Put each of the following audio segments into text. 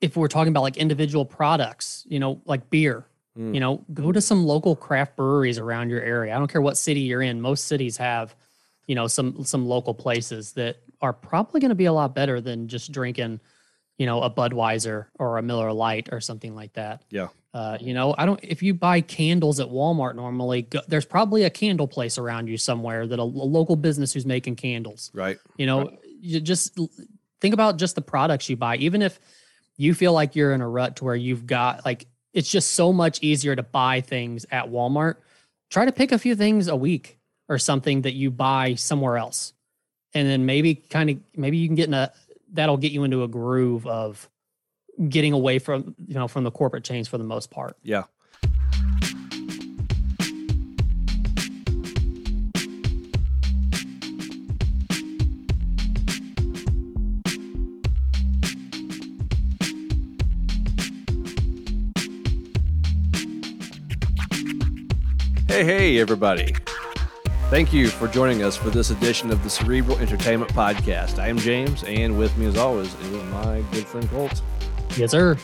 if we're talking about like individual products, you know, like beer, Mm. you know, go to some local craft breweries around your area. I don't care what city you're in. Most cities have, you know, some some local places that are probably going to be a lot better than just drinking, you know, a Budweiser or a Miller Lite or something like that. Yeah. Uh, you know, I don't. If you buy candles at Walmart normally, go, there's probably a candle place around you somewhere that a, a local business who's making candles. Right. You know, you just think about just the products you buy. Even if you feel like you're in a rut to where you've got like it's just so much easier to buy things at Walmart. Try to pick a few things a week or something that you buy somewhere else. And then maybe kind of maybe you can get in a that'll get you into a groove of getting away from you know from the corporate chains for the most part. Yeah. Hey, hey, everybody. Thank you for joining us for this edition of the Cerebral Entertainment Podcast. I am James, and with me, as always, is my good friend Colt. Yes, sir.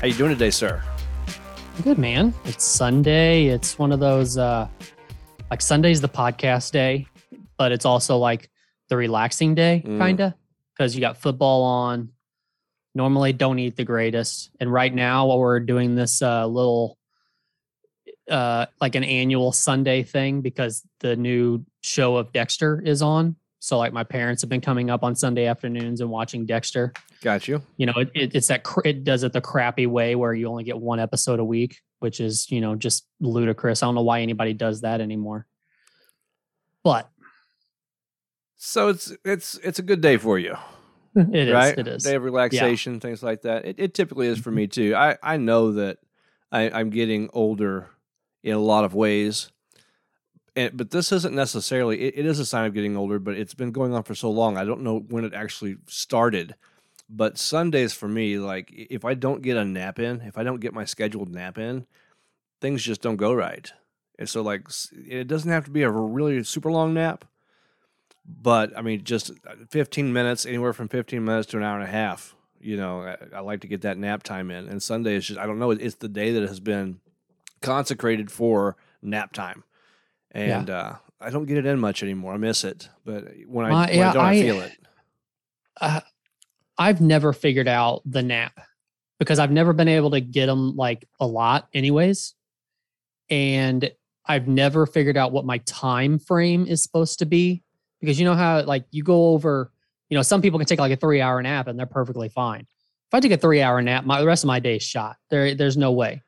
How you doing today, sir? Good man. It's Sunday. It's one of those uh like Sunday's the podcast day, but it's also like the relaxing day, Mm. kinda, because you got football on. Normally don't eat the greatest. And right now while we're doing this uh little uh like an annual Sunday thing because the new show of Dexter is on. So like my parents have been coming up on Sunday afternoons and watching Dexter Got you. you know, it, it, it's that cr- it does it the crappy way where you only get one episode a week, which is you know just ludicrous. I don't know why anybody does that anymore. But So it's it's it's a good day for you. it is, right? it is. Day of relaxation, things like that. It, it typically is for me too. I, I know that I, I'm getting older in a lot of ways. And, but this isn't necessarily, it, it is a sign of getting older, but it's been going on for so long. I don't know when it actually started. But Sundays for me, like if I don't get a nap in, if I don't get my scheduled nap in, things just don't go right. And so, like, it doesn't have to be a really super long nap, but I mean, just uh, 15 minutes, anywhere from 15 minutes to an hour and a half. You know, I, I like to get that nap time in. And Sunday is just, I don't know, it's the day that has been consecrated for nap time. And uh, I don't get it in much anymore. I miss it. But when I, My- when I don't, I, I- feel it. uh, I've never figured out the nap because I've never been able to get them like a lot, anyways, and I've never figured out what my time frame is supposed to be because you know how like you go over, you know, some people can take like a three hour nap and they're perfectly fine. If I take a three hour nap, my the rest of my day is shot. There, there's no way.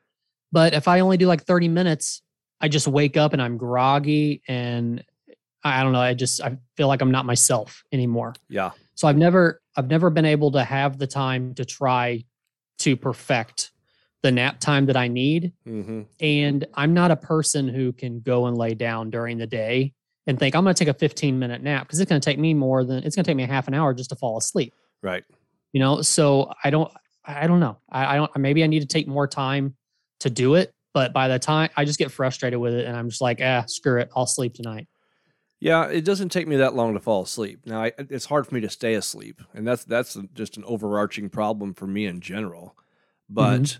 But if I only do like 30 minutes, I just wake up and I'm groggy and I don't know. I just I feel like I'm not myself anymore. Yeah. So I've never I've never been able to have the time to try to perfect the nap time that I need. hmm And I'm not a person who can go and lay down during the day and think I'm going to take a 15 minute nap because it's going to take me more than it's going to take me a half an hour just to fall asleep. Right. You know, so I don't I don't know. I, I don't maybe I need to take more time to do it. But by the time I just get frustrated with it and I'm just like, ah, screw it. I'll sleep tonight. Yeah, it doesn't take me that long to fall asleep. Now, I, it's hard for me to stay asleep, and that's that's just an overarching problem for me in general. But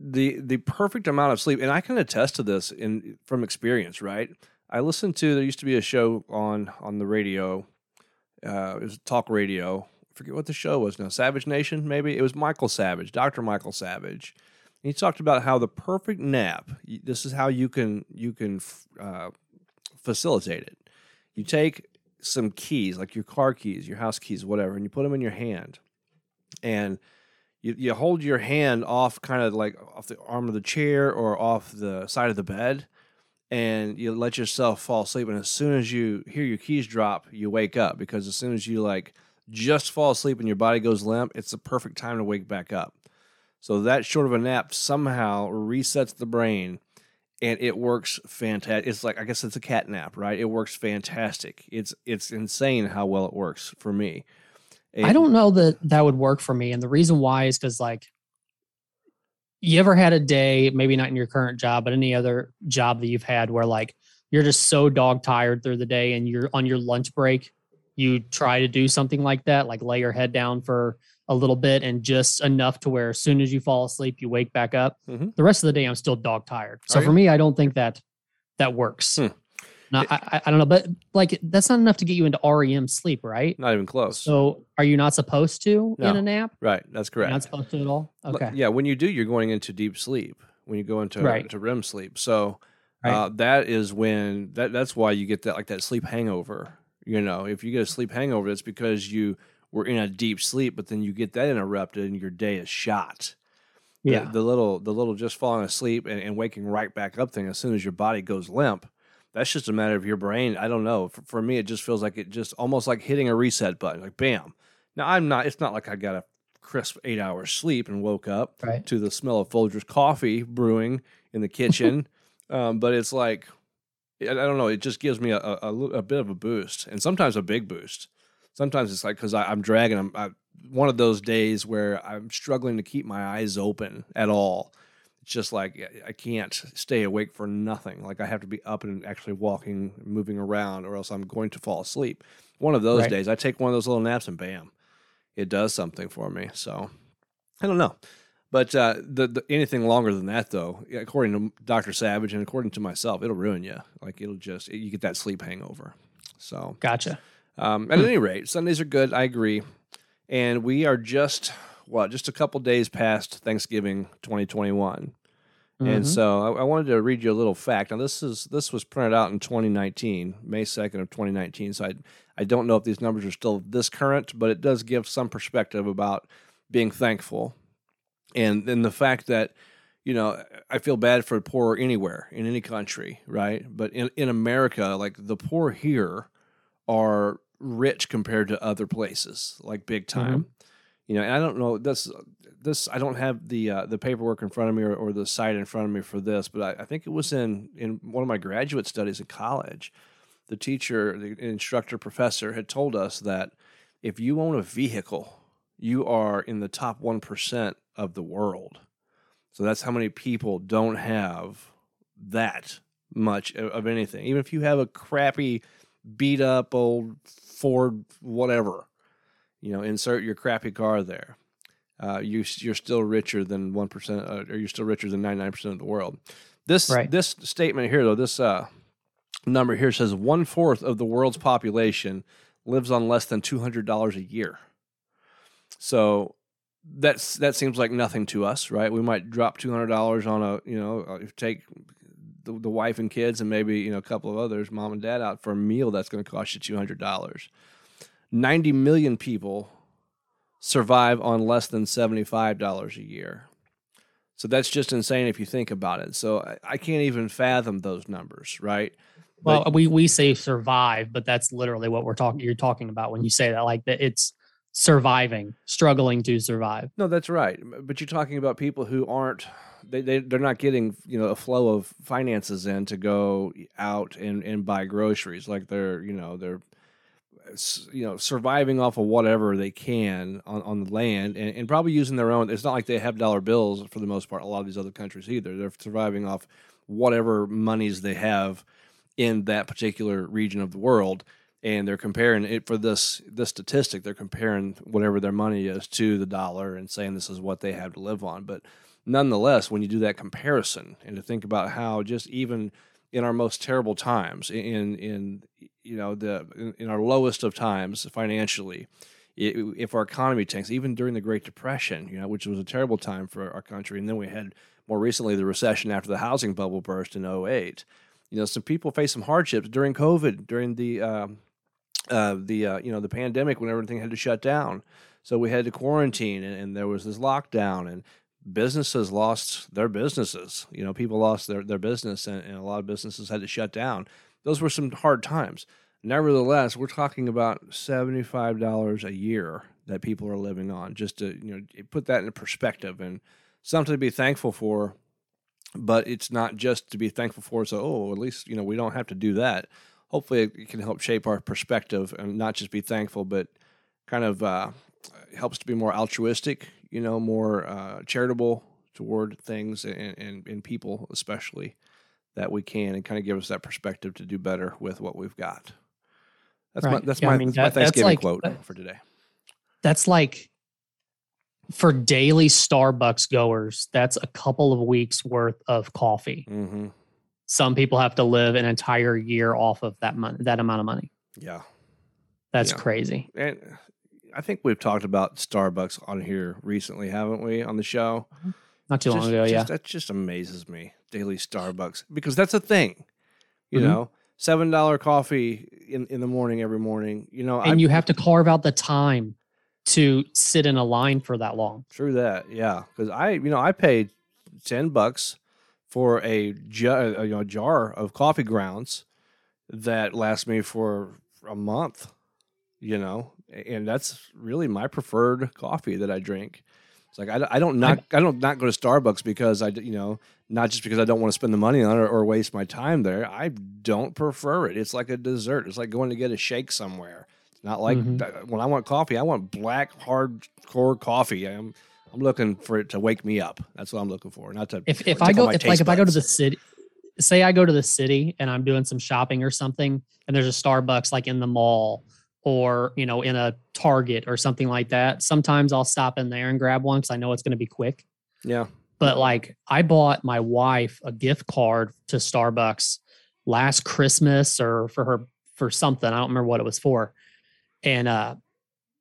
the the perfect amount of sleep, and I can attest to this in from experience. Right, I listened to there used to be a show on on the radio. Uh, it was talk radio. I forget what the show was now. Savage Nation, maybe it was Michael Savage, Doctor Michael Savage. He talked about how the perfect nap. This is how you can you can uh, facilitate it you take some keys, like your car keys, your house keys, whatever, and you put them in your hand. And you, you hold your hand off kind of like off the arm of the chair or off the side of the bed, and you let yourself fall asleep. And as soon as you hear your keys drop, you wake up because as soon as you like just fall asleep and your body goes limp, it's the perfect time to wake back up. So that short of a nap somehow resets the brain and it works fantastic. It's like I guess it's a cat nap, right? It works fantastic. It's it's insane how well it works for me. I don't know that that would work for me. And the reason why is because, like, you ever had a day, maybe not in your current job, but any other job that you've had where, like, you're just so dog tired through the day and you're on your lunch break, you try to do something like that, like lay your head down for a little bit and just enough to where as soon as you fall asleep, you wake back up. Mhm. The rest of the day, I'm still dog tired. So Are for you? me, I don't think that that works. Hmm. Now, I, I, don't know, but like that's not enough to get you into REM sleep, right? Not even close. So are you not supposed to in a nap? right. That's You're correct. not supposed to at all. Okay. Yeah, when you do, you're going into deep sleep. When you go into Right. to REM sleep, so Right. uh, that is when that that's why you get that like that sleep hangover. You know, if you get a sleep hangover, it's because you were in a deep sleep, but then you get that interrupted and your day is shot. The- Yeah. the, little the little just falling asleep and, and waking right back up thing as soon as your body goes limp. That's just a matter of your brain. I don't know. For, for me, it just feels like it just almost like hitting a reset button, like bam. Now I'm not. It's not like I got a crisp eight hours sleep and woke up Right. to the smell of Folgers coffee brewing in the kitchen. um, but it's like, I don't know, it just gives me a, a, a a bit of a boost and sometimes a big boost. Sometimes it's like, because I'm dragging, I'm I, one of those days where I'm struggling to keep my eyes open at all. It's just like I- can't stay awake for nothing. Like I have to be up and actually walking, moving around, or else I'm going to fall asleep. One of those Right. days, I take one of those little naps and bam, it does something for me. So I don't know. But uh, the, the anything longer than that, though, according to Doctor Savage and according to myself, it'll ruin you. Like it'll just you get that sleep hangover. So Gotcha. Um, at any rate, Sundays are good. I agree, and we are just what just a couple days past Thanksgiving 2021. And Mhm. so I, I wanted to read you a little fact. Now this is this was printed out in 2019, May 2nd of 2019. So I I don't know if these numbers are still this current, but it does give some perspective about being thankful, and then the fact that you know I feel bad for the poor anywhere in any country, right? But in in America, like the poor here are rich compared to other places, like big time. You know, and I don't know this. This I don't have the uh, the paperwork in front of me or, or the site in front of me for this, but I, I think it was in in one of my graduate studies in college. The teacher, the instructor, professor had told us that if you own a vehicle, you are in the top one percent of the world. So that's how many people don't have that much of anything. Even if you have a crappy, beat up old Ford, whatever, you know, insert your crappy car there. Uh, you you're still richer than one percent, uh, or you're still richer than ninety nine percent of the world. This Right. this statement here, though, this uh, number here says one fourth of the world's population lives on less than two hundred dollars a year. So that's that seems like nothing to us, right? We might drop two hundred dollars on a you know uh, take the, the wife and kids and maybe you know a couple of others, mom and dad out for a meal that's going to cost you two hundred dollars. Ninety million people survive on less than seventy five dollars a year. So that's just insane if you think about it. So I, I can't even fathom those numbers, right? Well, we we say survive, but that's literally what we're talking. You're talking about when you say that, like that it's surviving, struggling to survive. No, that's right. But you're talking about people who aren't they, they they're not getting you know a flow of finances in to go out and and buy groceries. Like they're you know they're you know surviving off of whatever they can on, on the land and, and probably using their own. It's not like they have dollar bills for the most part a lot of these other countries either. They're surviving off whatever monies they have in that particular region of the world. And they're comparing it for this this statistic they're comparing whatever their money is to the dollar and saying this is what they have to live on. But nonetheless when you do that comparison and to think about how just even in our most terrible times in in you know the in, in our lowest of times financially i if our economy tanks even during the great depression you know which was a terrible time for our country and then we had more recently the recession after the housing bubble burst in 08 you know some people face some hardships during covid during the um, uh, the uh, you know the pandemic when everything had to shut down. So we had to quarantine and, and there was this lockdown and businesses lost their businesses. You know people lost their, their business and, and a lot of businesses had to shut down. Those were some hard times. Nevertheless we're talking about $75 a year that people are living on just to you know put that in perspective and something to be thankful for. But it's not just to be thankful for so oh at least you know we don't have to do that. Hopefully it can help shape our perspective and not just be thankful but kind of uh, helps to be more altruistic you know more uh, charitable toward things and, and, and people especially that we can and kind of give us that perspective to do better with what we've got that's my that's Yeah, I my, mean, that's my that- that's thanksgiving like- quote that- for today That's like for daily Starbucks goers, that's a couple of weeks worth of coffee. Mm-hmm. Some people have to live an entire year off of that money, that amount of money. Yeah. That's Yeah. crazy. And I think we've talked about Starbucks on here recently, haven't we, on the show? Not too long ago, just- yeah. That just amazes me. Daily Starbucks. Because that's a thing. You Mhm. know, seven dollar coffee in, in the morning every morning. You know, And I you have to carve out the time to sit in a line for that long. True that, yeah. Because I, you know, I paid ten bucks for a, a, you know, jar of coffee grounds that lasts me for a month. You know, and that's really my preferred coffee that I drink. It's like I, don't- I don't not I don't not go to Starbucks because I you know not just because I don't want to spend the money on it or waste my time there. I don't prefer it. It's like a dessert. It's like going to get a shake somewhere. It's not like Mhm. when I want coffee, I want black hardcore coffee. I'm I'm looking for it to wake me up. That's what I'm looking for. Not to If if I go if like taste if I go to the city say I go to the city and I'm doing some shopping or something and there's a Starbucks like in the mall or you know in a Target or something like that, sometimes I'll stop in there and grab one cuz I know it's going to be quick. yeah, But like I bought my wife a gift card to Starbucks last Christmas or for her for something. I don't remember what it was for. And uh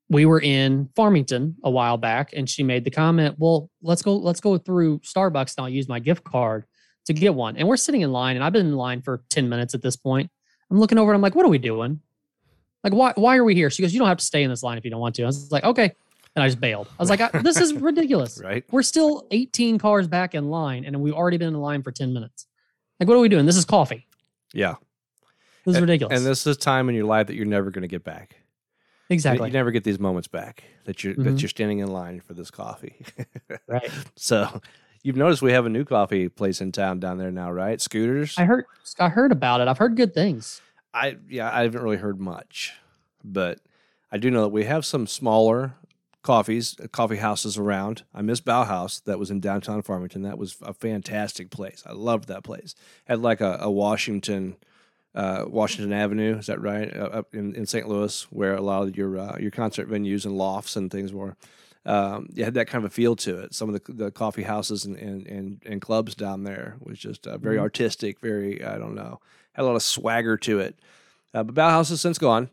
we were in Farmington a while back and she made the comment, "Well, let's go let's go through Starbucks and I'll use my gift card to get one." And we're sitting in line and I've been in line for 10 minutes at this point. I'm looking over and I'm like, "What are we doing?" Like why why are we here? She goes, "You don't have to stay in this line if you don't want to." I was like, "Okay." And I just bailed. I was like, I, "This is ridiculous." right. We're still 18 cars back in line, and we've already been in line for 10 minutes. Like, what are we doing? This is coffee. Yeah, This is And- ridiculous. and this is a time in your life that you're never going to get back. Exactly. You never get these moments back that you're that Mhm. you're standing in line for this coffee. right. So you've noticed we have a new coffee place in town down there now, right? Scooters. I heard. I heard about it. I've heard good things. I yeah, I haven't really heard much, but I do know that we have some smaller coffees, uh, coffee houses around. I miss Bauhaus that was in downtown Farmington. That was a fantastic place. I loved that place. Had like a, a Washington. Uh, Washington Avenue, is that right? Uh, up in, in St. Louis, where a lot of your uh, your concert venues and lofts and things were. Um, you had that kind of a feel to it. Some of the, the coffee houses and, and, and, and clubs down there was just uh, very Mhm. artistic, very, I don't know, had a lot of swagger to it. Uh, but Bauhaus has since gone,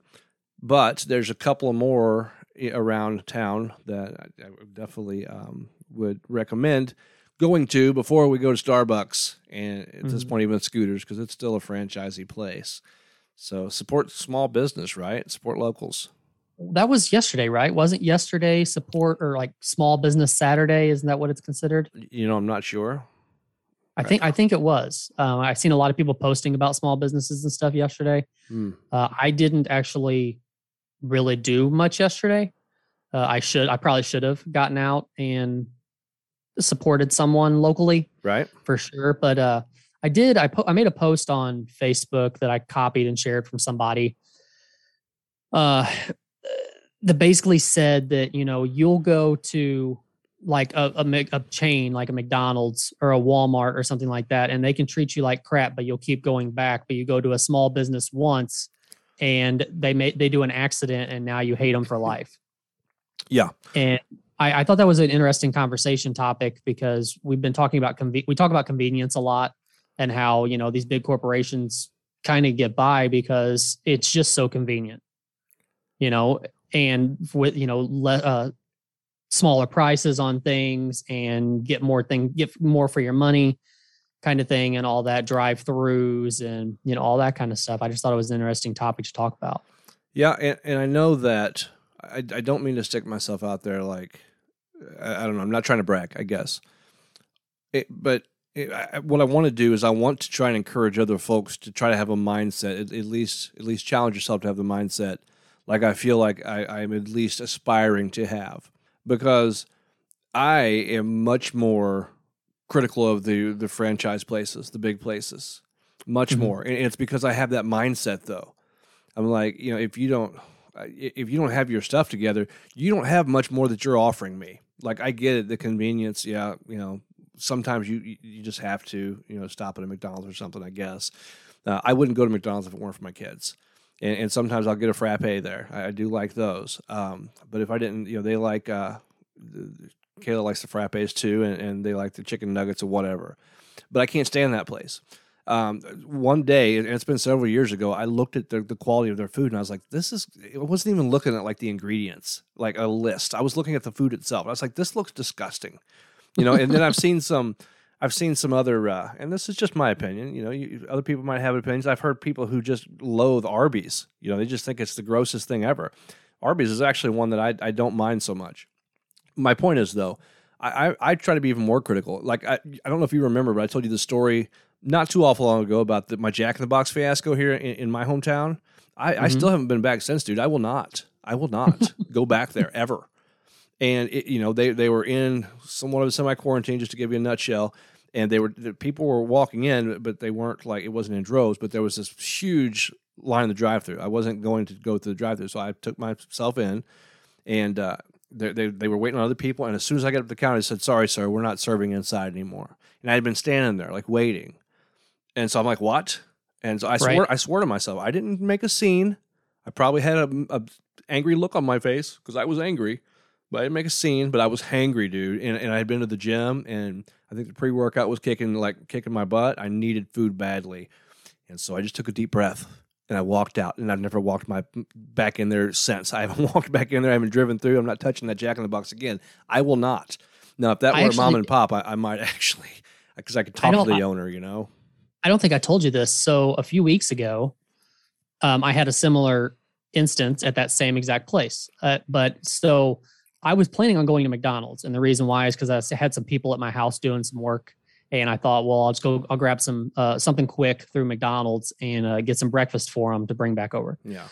but there's a couple of more around town that I, I definitely um, would recommend going to before we go to Starbucks and at this Mhm. point even Scooters because it's still a franchisee place. So support small business, right? Support locals. That was yesterday, right? Wasn't yesterday support or like small business Saturday? Isn't that what it's considered? You know, I'm not sure. I think. I think it was. Um, I've seen a lot of people posting about small businesses and stuff yesterday. Hmm. Uh, I didn't actually really do much yesterday. Uh, I should. I probably should have gotten out and supported someone locally. Right? for sure. But uh, I did. I po- I made a post on Facebook that I copied and shared from somebody. Uh, that basically said that you know you'll go to like a, a a chain like a McDonald's or a Walmart or something like that, and they can treat you like crap, but you'll keep going back. But you go to a small business once, and they may they do an accident, and now you hate them for life. Yeah. And I, I thought that was an interesting conversation topic because we've been talking about conve- we talk about convenience a lot and how you know these big corporations kind of get by because it's just so convenient, you know, and with you know le- uh, smaller prices on things and get more thing get more for your money kind of thing and all that drive throughs and you know all that kind of stuff i just thought it was an interesting topic to talk about Yeah, and, and I know that I, I don't mean to stick myself out there like I, I don't know. I'm not trying to brag, I guess. It, but it, I, what I want to do is I want to try and encourage other folks to try to have a mindset, at, at least at least challenge yourself to have the mindset like I feel like I, I'm at least aspiring to have, because I am much more critical of the the franchise places, the big places, much Mhm. more, and it's because I have that mindset though. I'm like, you know, if you don't, if you don't have your stuff together, you don't have much more that you're offering me. Like, I get it, the convenience. Yeah, you know, sometimes you you- you just have to, you know, stop at a McDonald's or something. I guess uh, I wouldn't go to McDonald's if it weren't for my kids. And, and sometimes I'll get a frappe there. I, I do like those. Um, but if I didn't, you know, they like uh, Kayla likes the frappes too, and, and they like the chicken nuggets or whatever. But I can't stand that place. Um, one day, and it's been several years ago, I looked at the, the quality of their food and I was like, this is, I wasn't even looking at like the ingredients, like a list. I was looking at the food itself. I was like, this looks disgusting, you know, and then I've seen some, I've seen some other, uh, and this is just my opinion. You know, you, other people might have opinions. I've heard people who just loathe Arby's. You know, they just think it's the grossest thing ever. Arby's is actually one that I, I don't mind so much. My point is though, I, I, I try to be even more critical. Like I, I don't know if you remember, but I told you the story not too awful long ago about the, my Jack in the Box fiasco here in, in my hometown. I, mm-hmm. I, still haven't been back since, dude. I will not. I will not go back there ever. And it, you know, they they were in somewhat of a semi quarantine, just to give you a nutshell. And they were the people were walking in, but they weren't like it wasn't in droves. But there was this huge line in the drive through. I wasn't going to go through the drive through, so I took myself in, and uh, they, they, they were waiting on other people. And as soon as I got up to the counter, they said, "Sorry, sir, we're not serving inside anymore." And I had been standing there like waiting and so I'm like, what? And so I swore, right. I swore to myself, I didn't make a scene. I probably had a, a angry look on my face because I was angry, but I didn't make a scene. But I was hangry, dude, and, and I had been to the gym, and I think the pre workout was kicking like kicking my butt. I needed food badly, and so I just took a deep breath and I walked out. And I've never walked my back in there since. I haven't walked back in there. I haven't driven through. I'm not touching that Jack in the Box again. I will not. Now, if that were actually, mom and pop, I, I might actually because I could talk I to the owner, you know. I don't think I told you this. So a few weeks ago, um, I had a similar instance at that same exact place. Uh, but so I was planning on going to McDonald's, and the reason why is because I had some people at my house doing some work, and I thought, well, I'll just go, I'll grab some uh, something quick through McDonald's and uh, get some breakfast for them to bring back over. Yeah.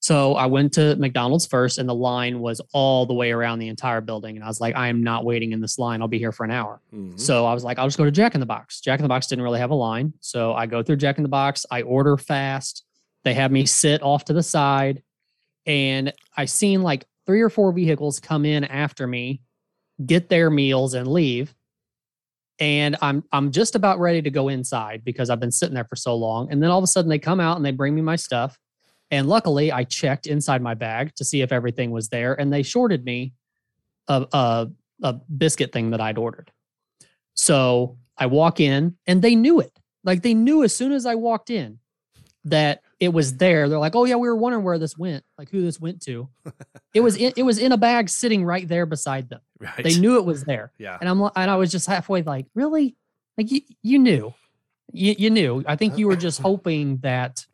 So I went to McDonald's first, and the line was all the way around the entire building. And I was like, I am not waiting in this line. I'll be here for an hour. Mm-hmm. So I was like, I'll just go to Jack in the Box. Jack in the Box didn't really have a line. So I go through Jack in the Box. I order fast. They have me sit off to the side. And I seen like three or four vehicles come in after me, get their meals, and leave. And I'm I'm just about ready to go inside because I've been sitting there for so long. And then all of a sudden they come out and they bring me my stuff and luckily, I checked inside my bag to see if everything was there, and they shorted me a, a, a biscuit thing that I'd ordered. So I walk in, and they knew it. Like they knew as soon as I walked in that it was there. They're like, "Oh yeah, we were wondering where this went, like who this went to." it was in, it was in a bag sitting right there beside them. Right. They knew it was there. Yeah. And I'm and I was just halfway like, really? Like you you knew, you you knew. I think you were just hoping that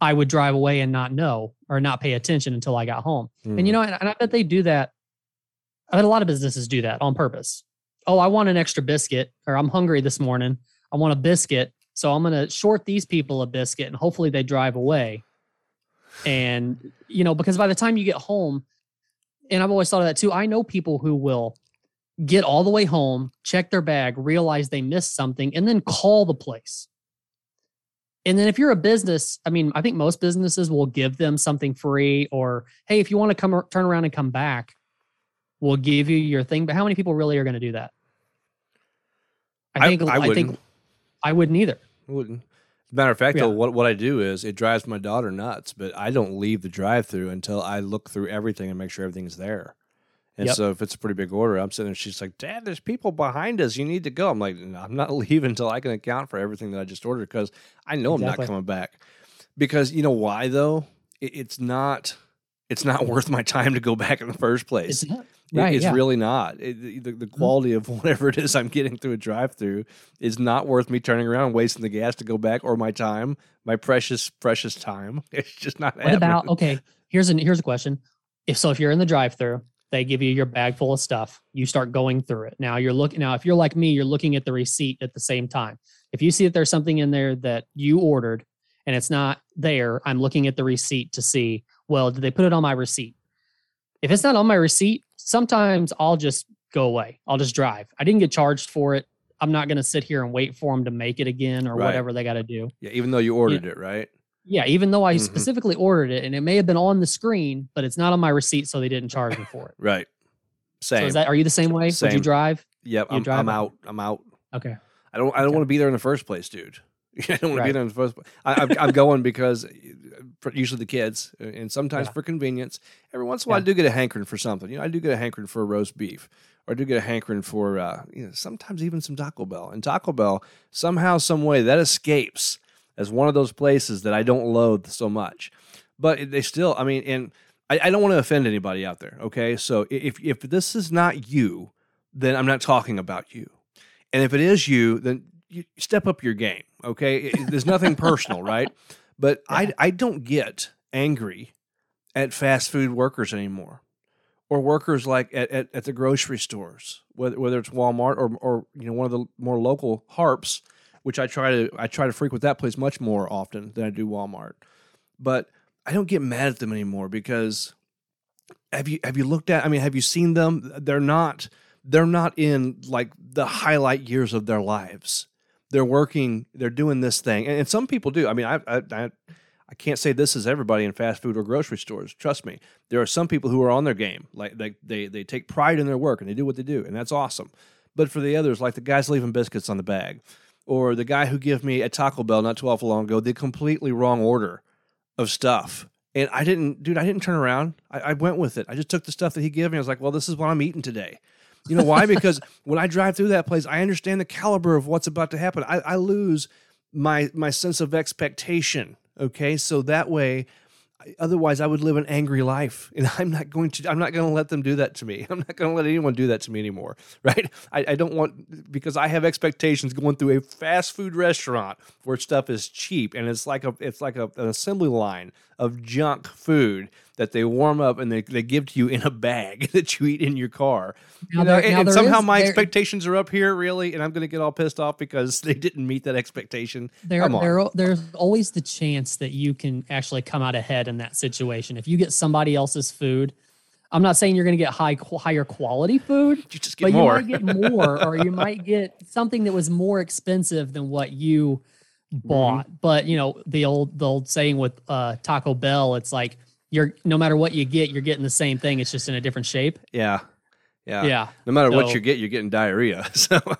I would drive away and not know or not pay attention until I got home. Mm. And you mm. know, and, and I bet they do that. I bet a lot of businesses do that on purpose. Oh, I want an extra biscuit, or I'm hungry this morning. I want a biscuit. So I'm going to short these people a biscuit and hopefully they drive away. And, you know, because by the time you get home, and I've always thought of that too, I know people who will get all the way home, check their bag, realize they missed something, and then call the place and then if you're a business, I mean, I think most businesses will give them something free or, hey, if you want to come turn around and come back, we'll give you your thing. But how many people really are going to do that? I think I, I, I think I wouldn't either. Wouldn't. Matter of fact, yeah. though, what, what I do is it drives my daughter nuts, but I don't leave the drive through until I look through everything and make sure everything's there. And yep. so if it's a pretty big order, I'm sitting there, she's like, Dad, there's people behind us. You need to go. I'm like, no, I'm not leaving until I can account for everything that I just ordered because I know exactly. I'm not coming back. Because you know why though? It, it's not it's not worth my time to go back in the first place. It's not. Right, it, it's yeah. really not. It, the, the mm-hmm. quality of whatever it is I'm getting through a drive through is not worth me turning around and wasting the gas to go back or my time, my precious, precious time. It's just not What happening. about okay, here's a here's a question. If so if you're in the drive through they give you your bag full of stuff. You start going through it. Now you're looking. Now, if you're like me, you're looking at the receipt at the same time. If you see that there's something in there that you ordered and it's not there, I'm looking at the receipt to see. Well, did they put it on my receipt? If it's not on my receipt, sometimes I'll just go away. I'll just drive. I didn't get charged for it. I'm not going to sit here and wait for them to make it again or right. whatever they got to do. Yeah, even though you ordered it, right? Yeah, even though I mm-hmm. specifically ordered it and it may have been on the screen, but it's not on my receipt, so they didn't charge me for it. right. Same. So is that are you the same way? Same. Would you drive? Yep. You I'm, drive I'm out. I'm out. Okay. I don't. I don't okay. want to be there in the first place, dude. I don't want right. to be there in the first place. I, am I'm going because usually the kids, and sometimes yeah. for convenience. Every once in a while, yeah. I do get a hankering for something. You know, I do get a hankering for a roast beef or I do get a hankering for uh, you know, sometimes even some Taco Bell. And Taco Bell, somehow, some way, that escapes as one of those places that I don't loathe so much. But they still, I mean, and I, I don't want to offend anybody out there. Okay, so if if this is not you, then I'm not talking about you. And if it is you, then you step up your game. Okay, there's nothing personal, right? But yeah. I I don't get angry at fast food workers anymore or workers like at, at, at, the grocery stores, whether whether it's Walmart or or you know one of the more local Harps, which I try to I try to frequent that place much more often than I do Walmart. But I don't get mad at them anymore because have you have you looked at I mean have you seen them? They're not they're not in like the highlight years of their lives. They're working, they're doing this thing. And, and some people do. I mean, I, I, I I can't say this is everybody in fast food or grocery stores. Trust me, there are some people who are on their game. Like they, they they take pride in their work and they do what they do, and that's awesome. But for the others, like the guys leaving biscuits on the bag, or the guy who gave me a Taco Bell not too awful long ago the completely wrong order of stuff, and I didn't, dude, I didn't turn around. I, I went with it. I just took the stuff that he gave me. I was like, well, this is what I'm eating today. You know why? because when I drive through that place, I understand the caliber of what's about to happen. I, I lose my my sense of expectation Okay. So that way, otherwise I would live an angry life and I'm not going to I'm not going to let them do that to me. I'm not going to let anyone do that to me anymore. Right. I, I don't want because I have expectations going through a fast food restaurant where stuff is cheap and it's like a it's like a, an assembly line of junk food that they warm up and they, they give to you in a bag that you eat in your car. Now you know, there, and, and somehow is, my there, expectations are up here, really, and I'm going to get all pissed off because they didn't meet that expectation. There, there, there's always the chance that you can actually come out ahead in that situation. If you get somebody else's food, I'm not saying you're going to get high higher quality food, you just get but more. you might get more, or you might get something that was more expensive than what you bought. Mm-hmm. But you know the old the old saying with uh, Taco Bell, it's like you're no matter what you get, you're getting the same thing. It's just in a different shape. Yeah. Yeah. Yeah. No matter so, what you get, you're getting diarrhea. So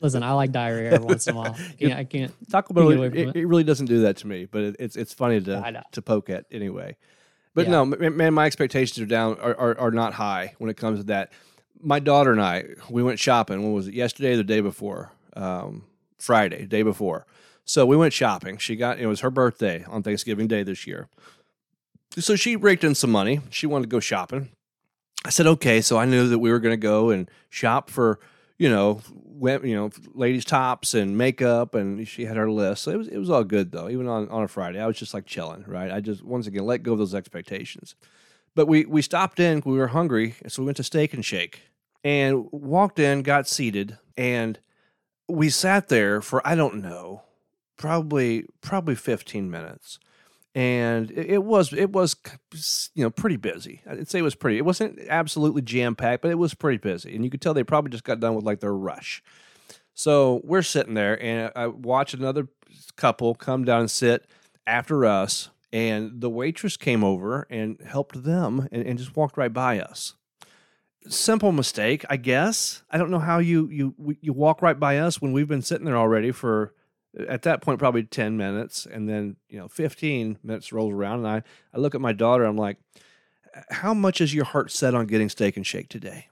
Listen, I like diarrhea every once in a while. I can't, I can't Taco Bell. It, it, it, really doesn't do that to me, but it, it's it's funny to to poke at anyway. But yeah. no, man, my expectations are down are, are, are not high when it comes to that. My daughter and I, we went shopping. When was it? Yesterday or the day before? Um, Friday, day before. So we went shopping. She got it was her birthday on Thanksgiving Day this year. So she raked in some money. She wanted to go shopping. I said, okay. So I knew that we were going to go and shop for, you know, went, you know, ladies' tops and makeup, and she had her list. So it was it was all good though. Even on on a Friday, I was just like chilling, right? I just once again let go of those expectations. But we we stopped in. We were hungry, so we went to Steak and Shake and walked in, got seated, and we sat there for I don't know probably probably 15 minutes. And it, was it was you know pretty busy. I'd say it was pretty it wasn't absolutely jam packed but it was pretty busy. And you could tell they probably just got done with like their rush. So we're sitting there and i watch another couple come down and sit after us and the waitress came over and helped them and, and just walked right by us simple mistake i guess. I don't know how you you you walk right by us when we've been sitting there already for at that point probably 10 minutes and then you know 15 minutes rolls around and i i look at my daughter i'm like how much is your heart set on getting steak and shake today?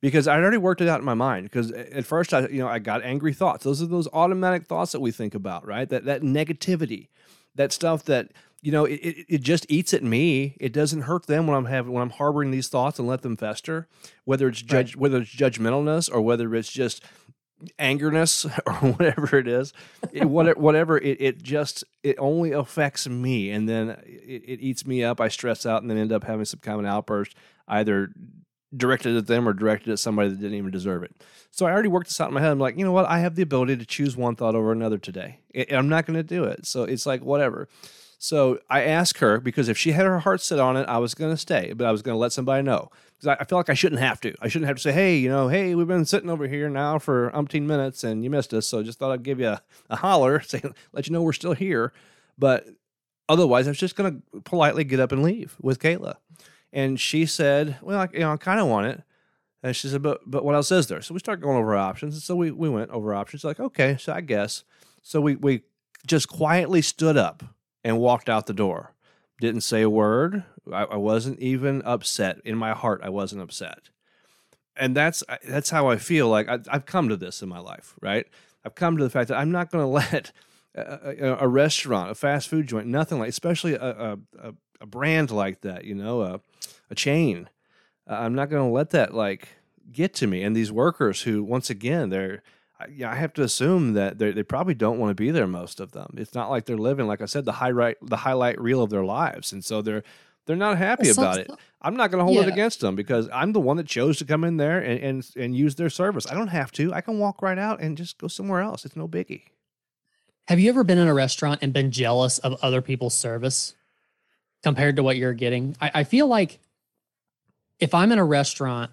Because i already worked it out in my mind because at first i you know i got angry thoughts. Those are those automatic thoughts that we think about right? That that negativity that stuff that you know it, it, it just eats at me. It doesn't hurt them when i'm having when i'm harboring these thoughts and let them fester whether it's judge right. whether it's judgmentalness or whether it's just angerness or whatever it is. It, whatever it, it just it only affects me and then it, it eats me up. I stress out and then end up having some kind of an outburst either directed at them or directed at somebody that didn't even deserve it. So i already worked this out in my head. I'm like you know what? I have the ability to choose one thought over another today. I'm not going to do it. So it's like whatever so I asked her because if she had her heart set on it, I was going to stay, but I was going to let somebody know because I, I, feel like I shouldn't have to. I shouldn't have to say, hey, you know, hey, we've been sitting over here now for umpteen minutes and you missed us. So just thought I'd give you a, a holler, say, let you know we're still here. But otherwise, I was just going to politely get up and leave with Kayla. And she said, well, I, you know, I kind of want it. And she said, but but what else is there? So we started going over options. And so we, we went over options. Like, okay, so I guess. So we, we just quietly stood up and walked out the door. didn't say a word. I, I wasn't even upset. In my heart, I wasn't upset. And that's that's how I feel. Like I, I've come to this in my life, right? I've come to the fact that I'm not going to let a, a, restaurant, a fast food joint, nothing like, especially a, a, a brand like that, you know, a, a chain. Uh, I'm not going to let that like get to me. And these workers who, once again, they're, yeah, I have to assume that they probably don't want to be there. Most of them. It's not like they're living, like I said, the highlight the highlight reel of their lives, and so they're they're not happy well, about it. I'm not going to hold yeah. it against them because I'm the one that chose to come in there and, and and use their service. I don't have to. I can walk right out and just go somewhere else. It's no biggie. Have you ever been in a restaurant and been jealous of other people's service compared to what you're getting? I, I feel like if I'm in a restaurant,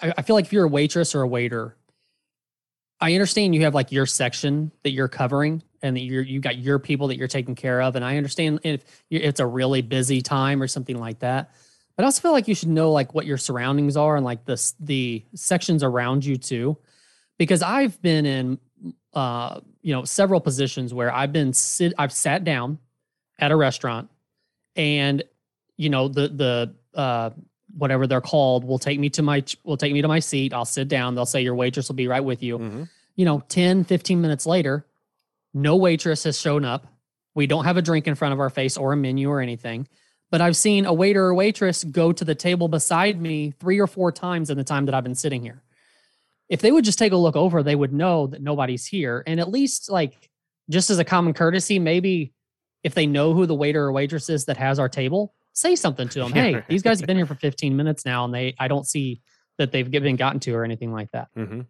I, I feel like if you're a waitress or a waiter, I understand you have like your section that you're covering and that you're you got your people that you're taking care of, and I understand if it's a really busy time or something like that. But I also feel like you should know like what your surroundings are and like the the sections around you too, because I've been in uh, you know, several positions where I've been sit, I've sat down at a restaurant, and you know, the the uh, whatever they're called will take me to my will take me to my seat. I'll sit down. They'll say your waitress will be right with you. Mm-hmm. You know, 10, 15 minutes later, no waitress has shown up. We don't have a drink in front of our face or a menu or anything. But I've seen a waiter or waitress go to the table beside me three or four times in the time that I've been sitting here if they would just take a look over, they would know that nobody's here. And at least, like, just as a common courtesy, maybe if they know who the waiter or waitress is that has our table, say something to them. Hey, these guys have been here for 15 minutes now, and they I don't see that they've been gotten to or anything like that. Mm-hmm.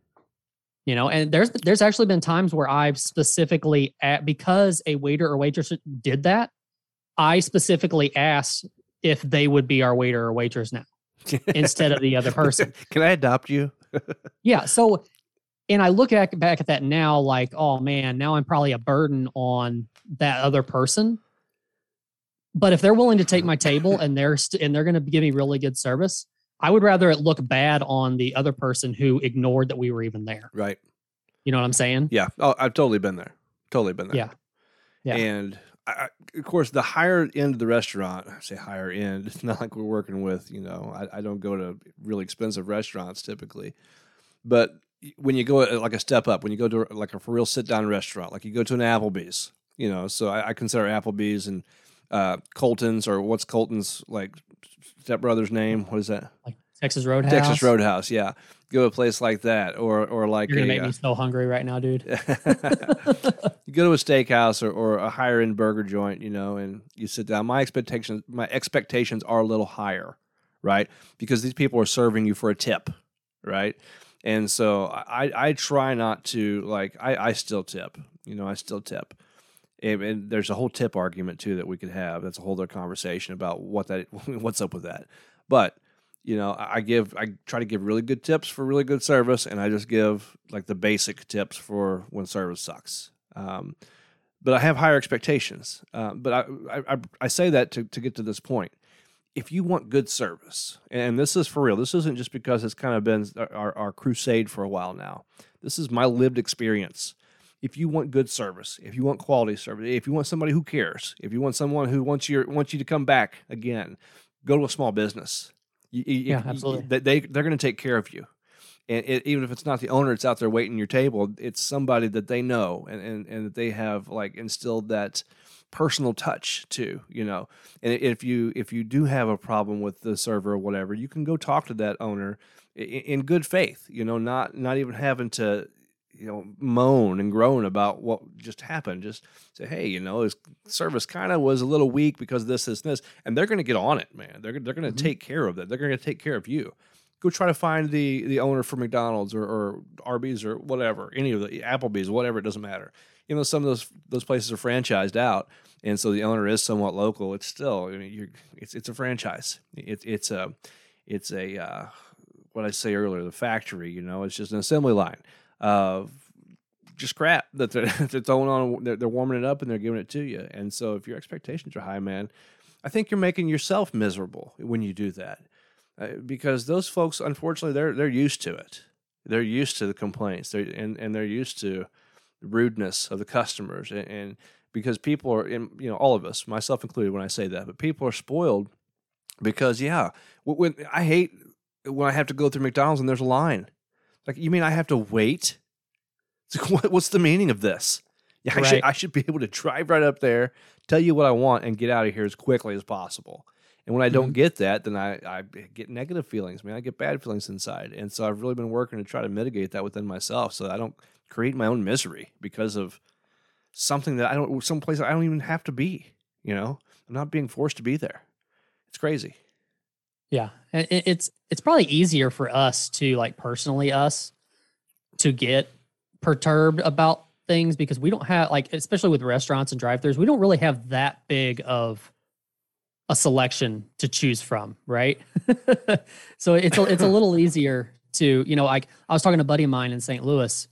You know, and there's there's actually been times where I've specifically at because a waiter or waitress did that, I specifically asked if they would be our waiter or waitress now instead of the other person. Can I adopt you? yeah. So, and I look at, back at that now, like, oh man, now I'm probably a burden on that other person. But if they're willing to take my table and they're st- and they're going to give me really good service, I would rather it look bad on the other person who ignored that we were even there. Right. You know what I'm saying? Yeah. Oh, I've totally been there. Totally been there. Yeah. Yeah. And I, of course, the higher end of the restaurant, I say higher end, it's not like we're working with, you know, I, I don't go to really expensive restaurants typically. But when you go uh, like a step up, when you go to like a for real sit down restaurant, like you go to an Applebee's, you know, so I, I consider Applebee's and uh, Colton's or what's Colton's like stepbrother's name? What is that? Like Texas Roadhouse. Texas Roadhouse, yeah. Go to a place like that, or or like you're gonna a, make me uh, so hungry right now, dude. you go to a steakhouse or, or a higher end burger joint, you know, and you sit down. My expectations, my expectations are a little higher, right? Because these people are serving you for a tip, right? And so I I try not to like I I still tip, you know, I still tip. And, and there's a whole tip argument too that we could have. That's a whole other conversation about what that what's up with that. But you know, I give I try to give really good tips for really good service, and I just give like the basic tips for when service sucks. Um, but I have higher expectations. Uh, but I, I I say that to to get to this point. If you want good service, and this is for real, this isn't just because it's kind of been our, our crusade for a while now. This is my lived experience. If you want good service, if you want quality service, if you want somebody who cares, if you want someone who wants you wants you to come back again, go to a small business. You, yeah, absolutely. You, they they're going to take care of you, and it, even if it's not the owner that's out there waiting your table, it's somebody that they know and and and that they have like instilled that personal touch to you know. And if you if you do have a problem with the server or whatever you can go talk to that owner in, in good faith you know not not even having to you know moan and groan about what just happened. Just say hey you know his service kind of was a little weak because this this this and they're going to get on it man. They're, they're going to mm-hmm. take care of that. They're going to take care of you. Go try to find the the owner for mcdonald's or, or arby's or whatever any of the applebee's whatever it doesn't matter. You know some of those those places are franchised out and so the owner is somewhat local. It's still I mean, you're, it's it's a franchise. It, it's a it's a uh, what i say earlier the factory you know? It's just an assembly line of just crap that they're, they're throwing on. They're, they're warming it up and they're giving it to you. And so, if your expectations are high, man, I think you're making yourself miserable when you do that, uh, because those folks, unfortunately, they're they're used to it. They're used to the complaints. They're and and they're used to the rudeness of the customers and, and because people are in you know all of us, myself included, when I say that, but people are spoiled because yeah, when I hate when I have to go through McDonald's and there's a line. Like you mean I have to wait? Like, what, what's the meaning of this? Yeah, I, right. should, I should be able to drive right up there, tell you what I want, and get out of here as quickly as possible. And when I don't mm-hmm. get that, then I, I get negative feelings. I mean, I get bad feelings inside. And so I've really been working to try to mitigate that within myself so I don't create my own misery because of something that I don't, someplace I don't even have to be. You know, I'm not being forced to be there. It's crazy. Yeah. It's, it's probably easier for us to, like, personally, us to get perturbed about things because we don't have, like, especially with restaurants and drive throughs, we don't really have that big of, a selection to choose from, right? so it's a, it's a little easier to, you know, like I was talking to a buddy of mine in St. Louis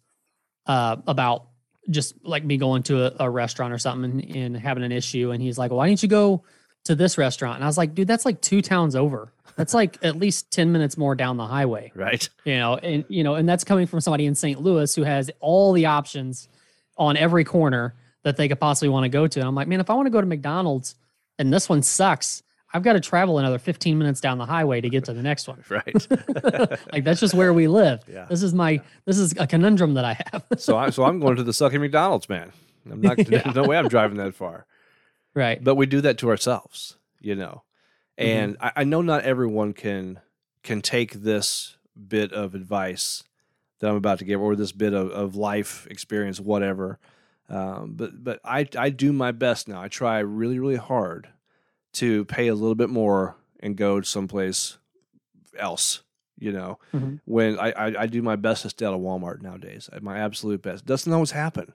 uh, about just like me going to a, a restaurant or something and, and, having an issue. And he's like, well, why didn't you go to this restaurant? And I was like, dude, that's like two towns over. That's like at least 10 minutes more down the highway. Right. You know, and, you know, and that's coming from somebody in St. Louis who has all the options on every corner that they could possibly want to go to. And I'm like, man, if I want to go to McDonald's, and this one sucks. I've got to travel another 15 minutes down the highway to get to the next one. Right. like that's just where we live. Yeah. This is my this is a conundrum that I have. so I so I'm going to the sucky McDonald's, man. I'm not yeah. there's no way I'm driving that far. Right. But we do that to ourselves, you know. And mm-hmm. I, I know not everyone can can take this bit of advice that I'm about to give or this bit of, of life experience, whatever um, but but I I do my best now. I try really really hard to pay a little bit more and go someplace else. You know, mm-hmm. when I, I, I do my best to stay out of Walmart nowadays. My absolute best doesn't always happen.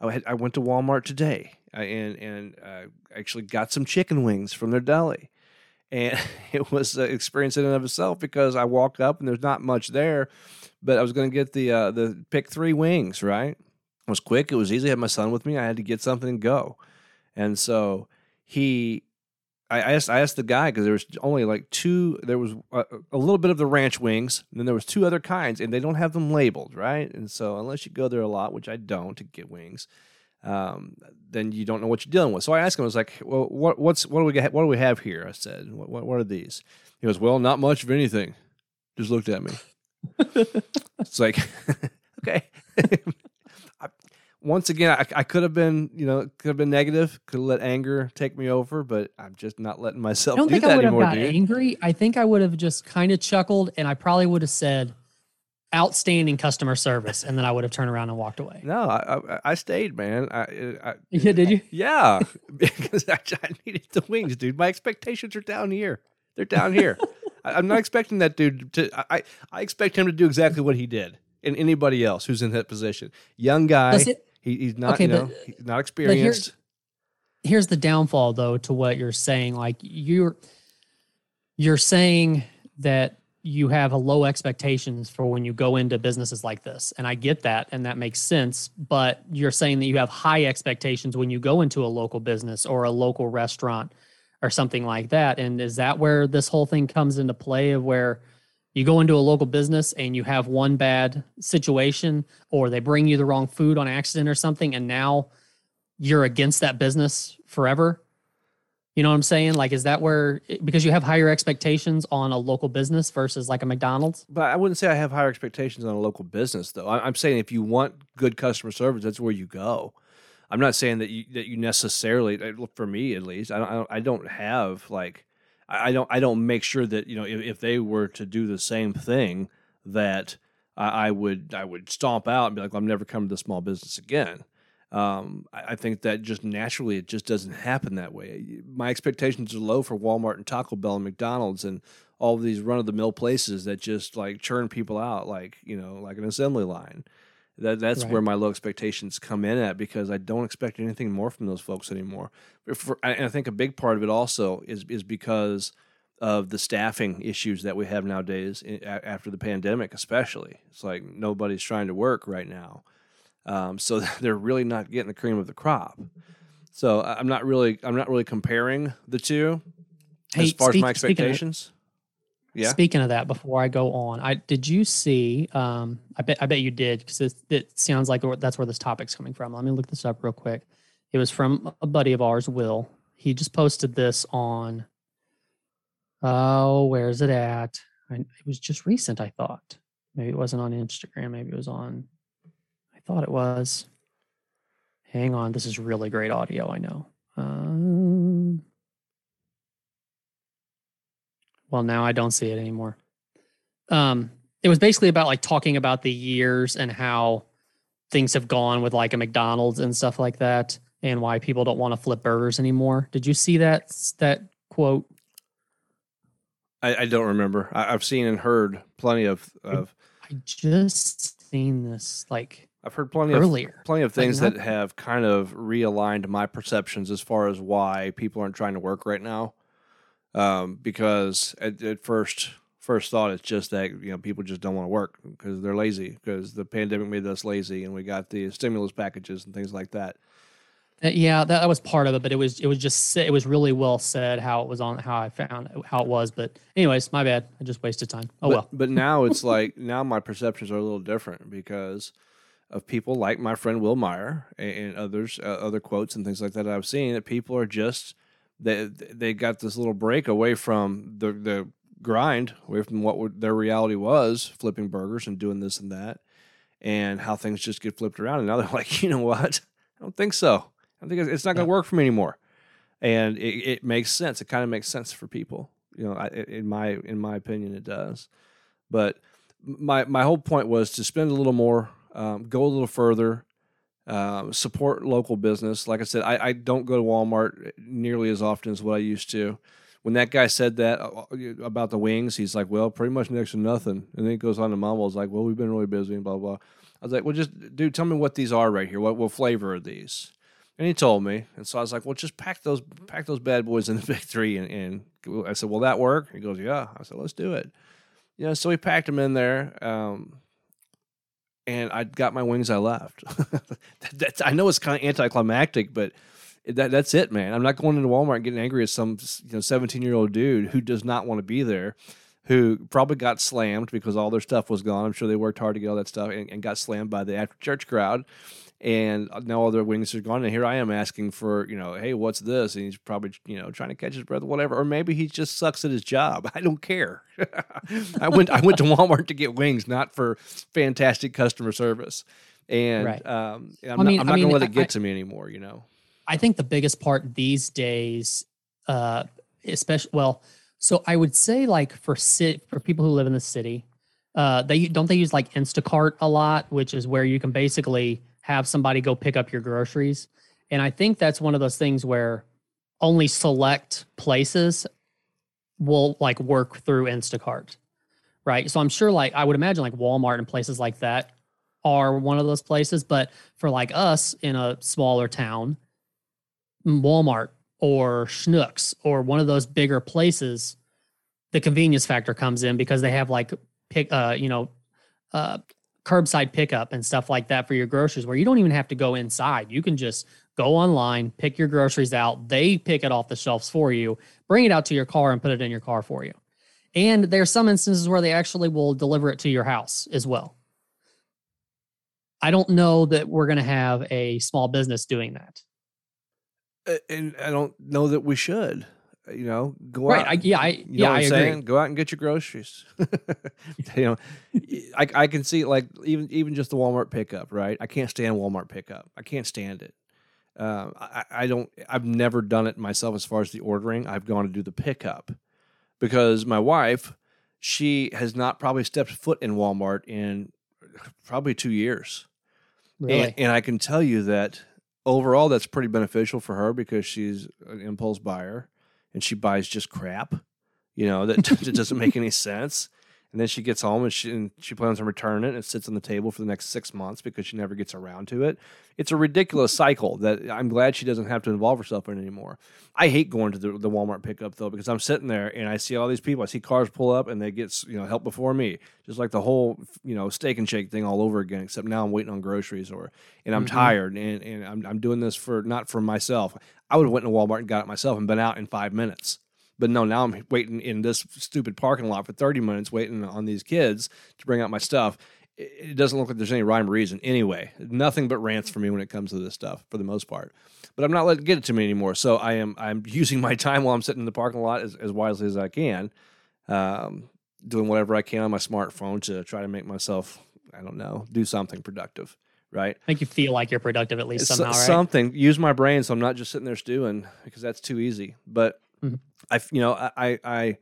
I had, I went to Walmart today and and uh, actually got some chicken wings from their deli, and it was an experience in and of itself because I walked up and there's not much there, but I was going to get the uh, the pick three wings right it was quick. It was easy. I had my son with me. I had to get something and go. And so he, I asked, I asked the guy because there was only like two. There was a, a, little bit of the ranch wings, and then there was two other kinds, and they don't have them labeled, right? And so unless you go there a lot, which I don't, to get wings, um, then you don't know what you're dealing with. So I asked him, I was like, "Well, what, what's what do we get, what do we have here?" I said, "What, what, what are these?" He goes, "Well, not much of anything." Just looked at me. it's like, okay once again, I, I could have been, you know, could have been negative, could have let anger take me over, but I'm just not letting myself I don't do think that I would anymore. Have got dude. angry. I think I would have just kind of chuckled, and I probably would have said, "Outstanding customer service," and then I would have turned around and walked away. No, I, I, I stayed, man. I, I, yeah, did you? Yeah, because I, I needed the wings, dude. My expectations are down here. They're down here. I, am not expecting that dude to. I, I expect him to do exactly what he did, and anybody else who's in that position. Young guy. It, he, he's not, okay, you know, but, he's not experienced. Here, here's the downfall, though, to what you're saying. Like you're, you're saying that you have a low expectations for when you go into businesses like this, and I get that, and that makes sense. But you're saying that you have high expectations when you go into a local business or a local restaurant or something like that. And is that where this whole thing comes into play? Of where you go into a local business and you have one bad situation or they bring you the wrong food on accident or something and now you're against that business forever. You know what i'm saying? Like is that where because you have higher expectations on a local business versus like a mcdonald's? But i wouldn't say i have higher expectations on a local business though. I'm saying if you want good customer service that's where you go. I'm not saying that you that you necessarily for me at least i don't i don't have like I don't I don't make sure that you know if, if they were to do the same thing that I, I, would I would stomp out and be like well, I'm never coming to the small business again. Um, I, I, think that just naturally it just doesn't happen that way. My expectations are low for Walmart and Taco Bell and McDonald's and all these run of the mill places that just like churn people out like you know like an assembly line. That that's right. where my low expectations come in at because I don't expect anything more from those folks anymore. For, and I think a big part of it also is is because of the staffing issues that we have nowadays after the pandemic, especially. It's like nobody's trying to work right now, um, so they're really not getting the cream of the crop. So I'm not really I'm not really comparing the two hey, as far speak, as my expectations. Yeah. Speaking of that, before I go on, I did you see? Um, I bet I bet you did because it, sounds like that's where this topic's coming from. Let me look this up real quick It was from a buddy of ours, Will. He just posted this on. Oh, where's it at? I, it was just recent. I thought maybe it wasn't on Instagram. Maybe it was on. I thought it was. Hang on, this is really great audio. I know. Um, well, now I don't see it anymore. Um, it was basically about like talking about the years and how things have gone with like a McDonald's and stuff like that, and why people don't want to flip burgers anymore. Did you see that that quote? I, I don't remember. I, have seen and heard plenty of of. I just seen this like I've heard plenty earlier. of plenty of things like that have kind of realigned my perceptions as far as why people aren't trying to work right now. Um, because at, at first first thought it's just that you know people just don't want to work because they're lazy because the pandemic made us lazy and we got the stimulus packages and things like that. Uh, yeah, that, was part of it, but it was it was just it was really well said how it was on how I found how it was. But anyways, my bad. I just wasted time. Oh but, well. But now it's like now my perceptions are a little different because of people like my friend Will Meyer and, and others, uh, other quotes and things like that I've seen that people are just they they got this little break away from the the grind away from what their reality was, flipping burgers and doing this and that, and how things just get flipped around. And now they're like, you know what? I don't think so. I think it's not going to work for me anymore. And it, it makes sense. It kind of makes sense for people. You know, in my in my opinion, it does. But my my whole point was to spend a little more, um, go a little further, uh, support local business. Like I said, I, I don't go to Walmart nearly as often as what I used to when that guy said that uh, uh, about the wings, he's like, "Well, pretty much next to nothing." And then he goes on to mumble, "Is like, well, we've been really busy and blah blah." I was like, "Well, just dude, tell me what these are right here. What what flavor are these?" And he told me, and so I was like, "Well, just pack those pack those bad boys in the big three. And, and I said, "Will that work?" He goes, "Yeah." I said, "Let's do it." You know, so we packed them in there. Um, and I got my wings. I left. That's, I know it's kind of anticlimactic, but that that's it, man. I'm not going into Walmart and getting angry at some you know 17 year old dude who does not want to be there, who probably got slammed because all their stuff was gone. I'm sure they worked hard to get all that stuff and, and got slammed by the after church crowd. And now all their wings are gone, and here I am asking for, you know, hey, what's this? And he's probably, you know, trying to catch his breath, or whatever. Or maybe he just sucks at his job. I don't care. I went, I went to Walmart to get wings, not for fantastic customer service. And right. um, I'm, I mean, not, I'm not I mean, gonna let it get I, to me anymore. You know. I think the biggest part these days, uh, especially well, so I would say like for sit for people who live in the city, uh, they don't they use like Instacart a lot, which is where you can basically have somebody go pick up your groceries. And I think that's one of those things where only select places will like work through Instacart. Right. So I'm sure like I would imagine like Walmart and places like that are one of those places. But for like us in a smaller town, Walmart or Schnucks or one of those bigger places, the convenience factor comes in because they have like pick, uh, you know, uh, curbside pickup and stuff like that for your groceries, where you don't even have to go inside. You can just go online, pick your groceries out. They pick it off the shelves for you, bring it out to your car, and put it in your car for you. And there's some instances where they actually will deliver it to your house as well. I don't know that we're going to have a small business doing that and I don't know that we should. You know, go right. out. I, yeah, I, you yeah, I agree. Saying? Go out and get your groceries. you know, I, I can see like even even just the Walmart pickup. Right, I can't stand Walmart pickup. I can't stand it. Uh, I, I don't. I've never done it myself as far as the ordering. I've gone to do the pickup because my wife, she has not probably stepped foot in Walmart in probably two years. Really? And, and I can tell you that overall, that's pretty beneficial for her because she's an impulse buyer and she buys just crap, you know, that, doesn't make any sense. And then she gets home and she and she plans on returning it and it sits on the table for the next six months because she never gets around to it. It's a ridiculous cycle that I'm glad she doesn't have to involve herself in anymore. I hate going to the, the Walmart pickup though because I'm sitting there and I see all these people. I see cars pull up and they get you know help before me, just like the whole you know steak and shake thing all over again. Except now I'm waiting on groceries or and I'm mm-hmm. tired and, and I'm I'm doing this for not for myself. I would have went to Walmart and got it myself and been out in five minutes. But no, now I'm waiting in this stupid parking lot for 30 minutes waiting on these kids to bring out my stuff. it, doesn't look like there's any rhyme or reason. Anyway, nothing but rants for me when it comes to this stuff for the most part. But I'm not letting get it to me anymore. So I am I'm using my time while I'm sitting in the parking lot as, as wisely as I can, um, doing whatever I can on my smartphone to try to make myself I don't know do something productive. Right, Make you feel like you're productive at least So- somehow, right? something use my brain so I'm not just sitting there stewing because that's too easy. But Mhm. I, you know, I, I, I,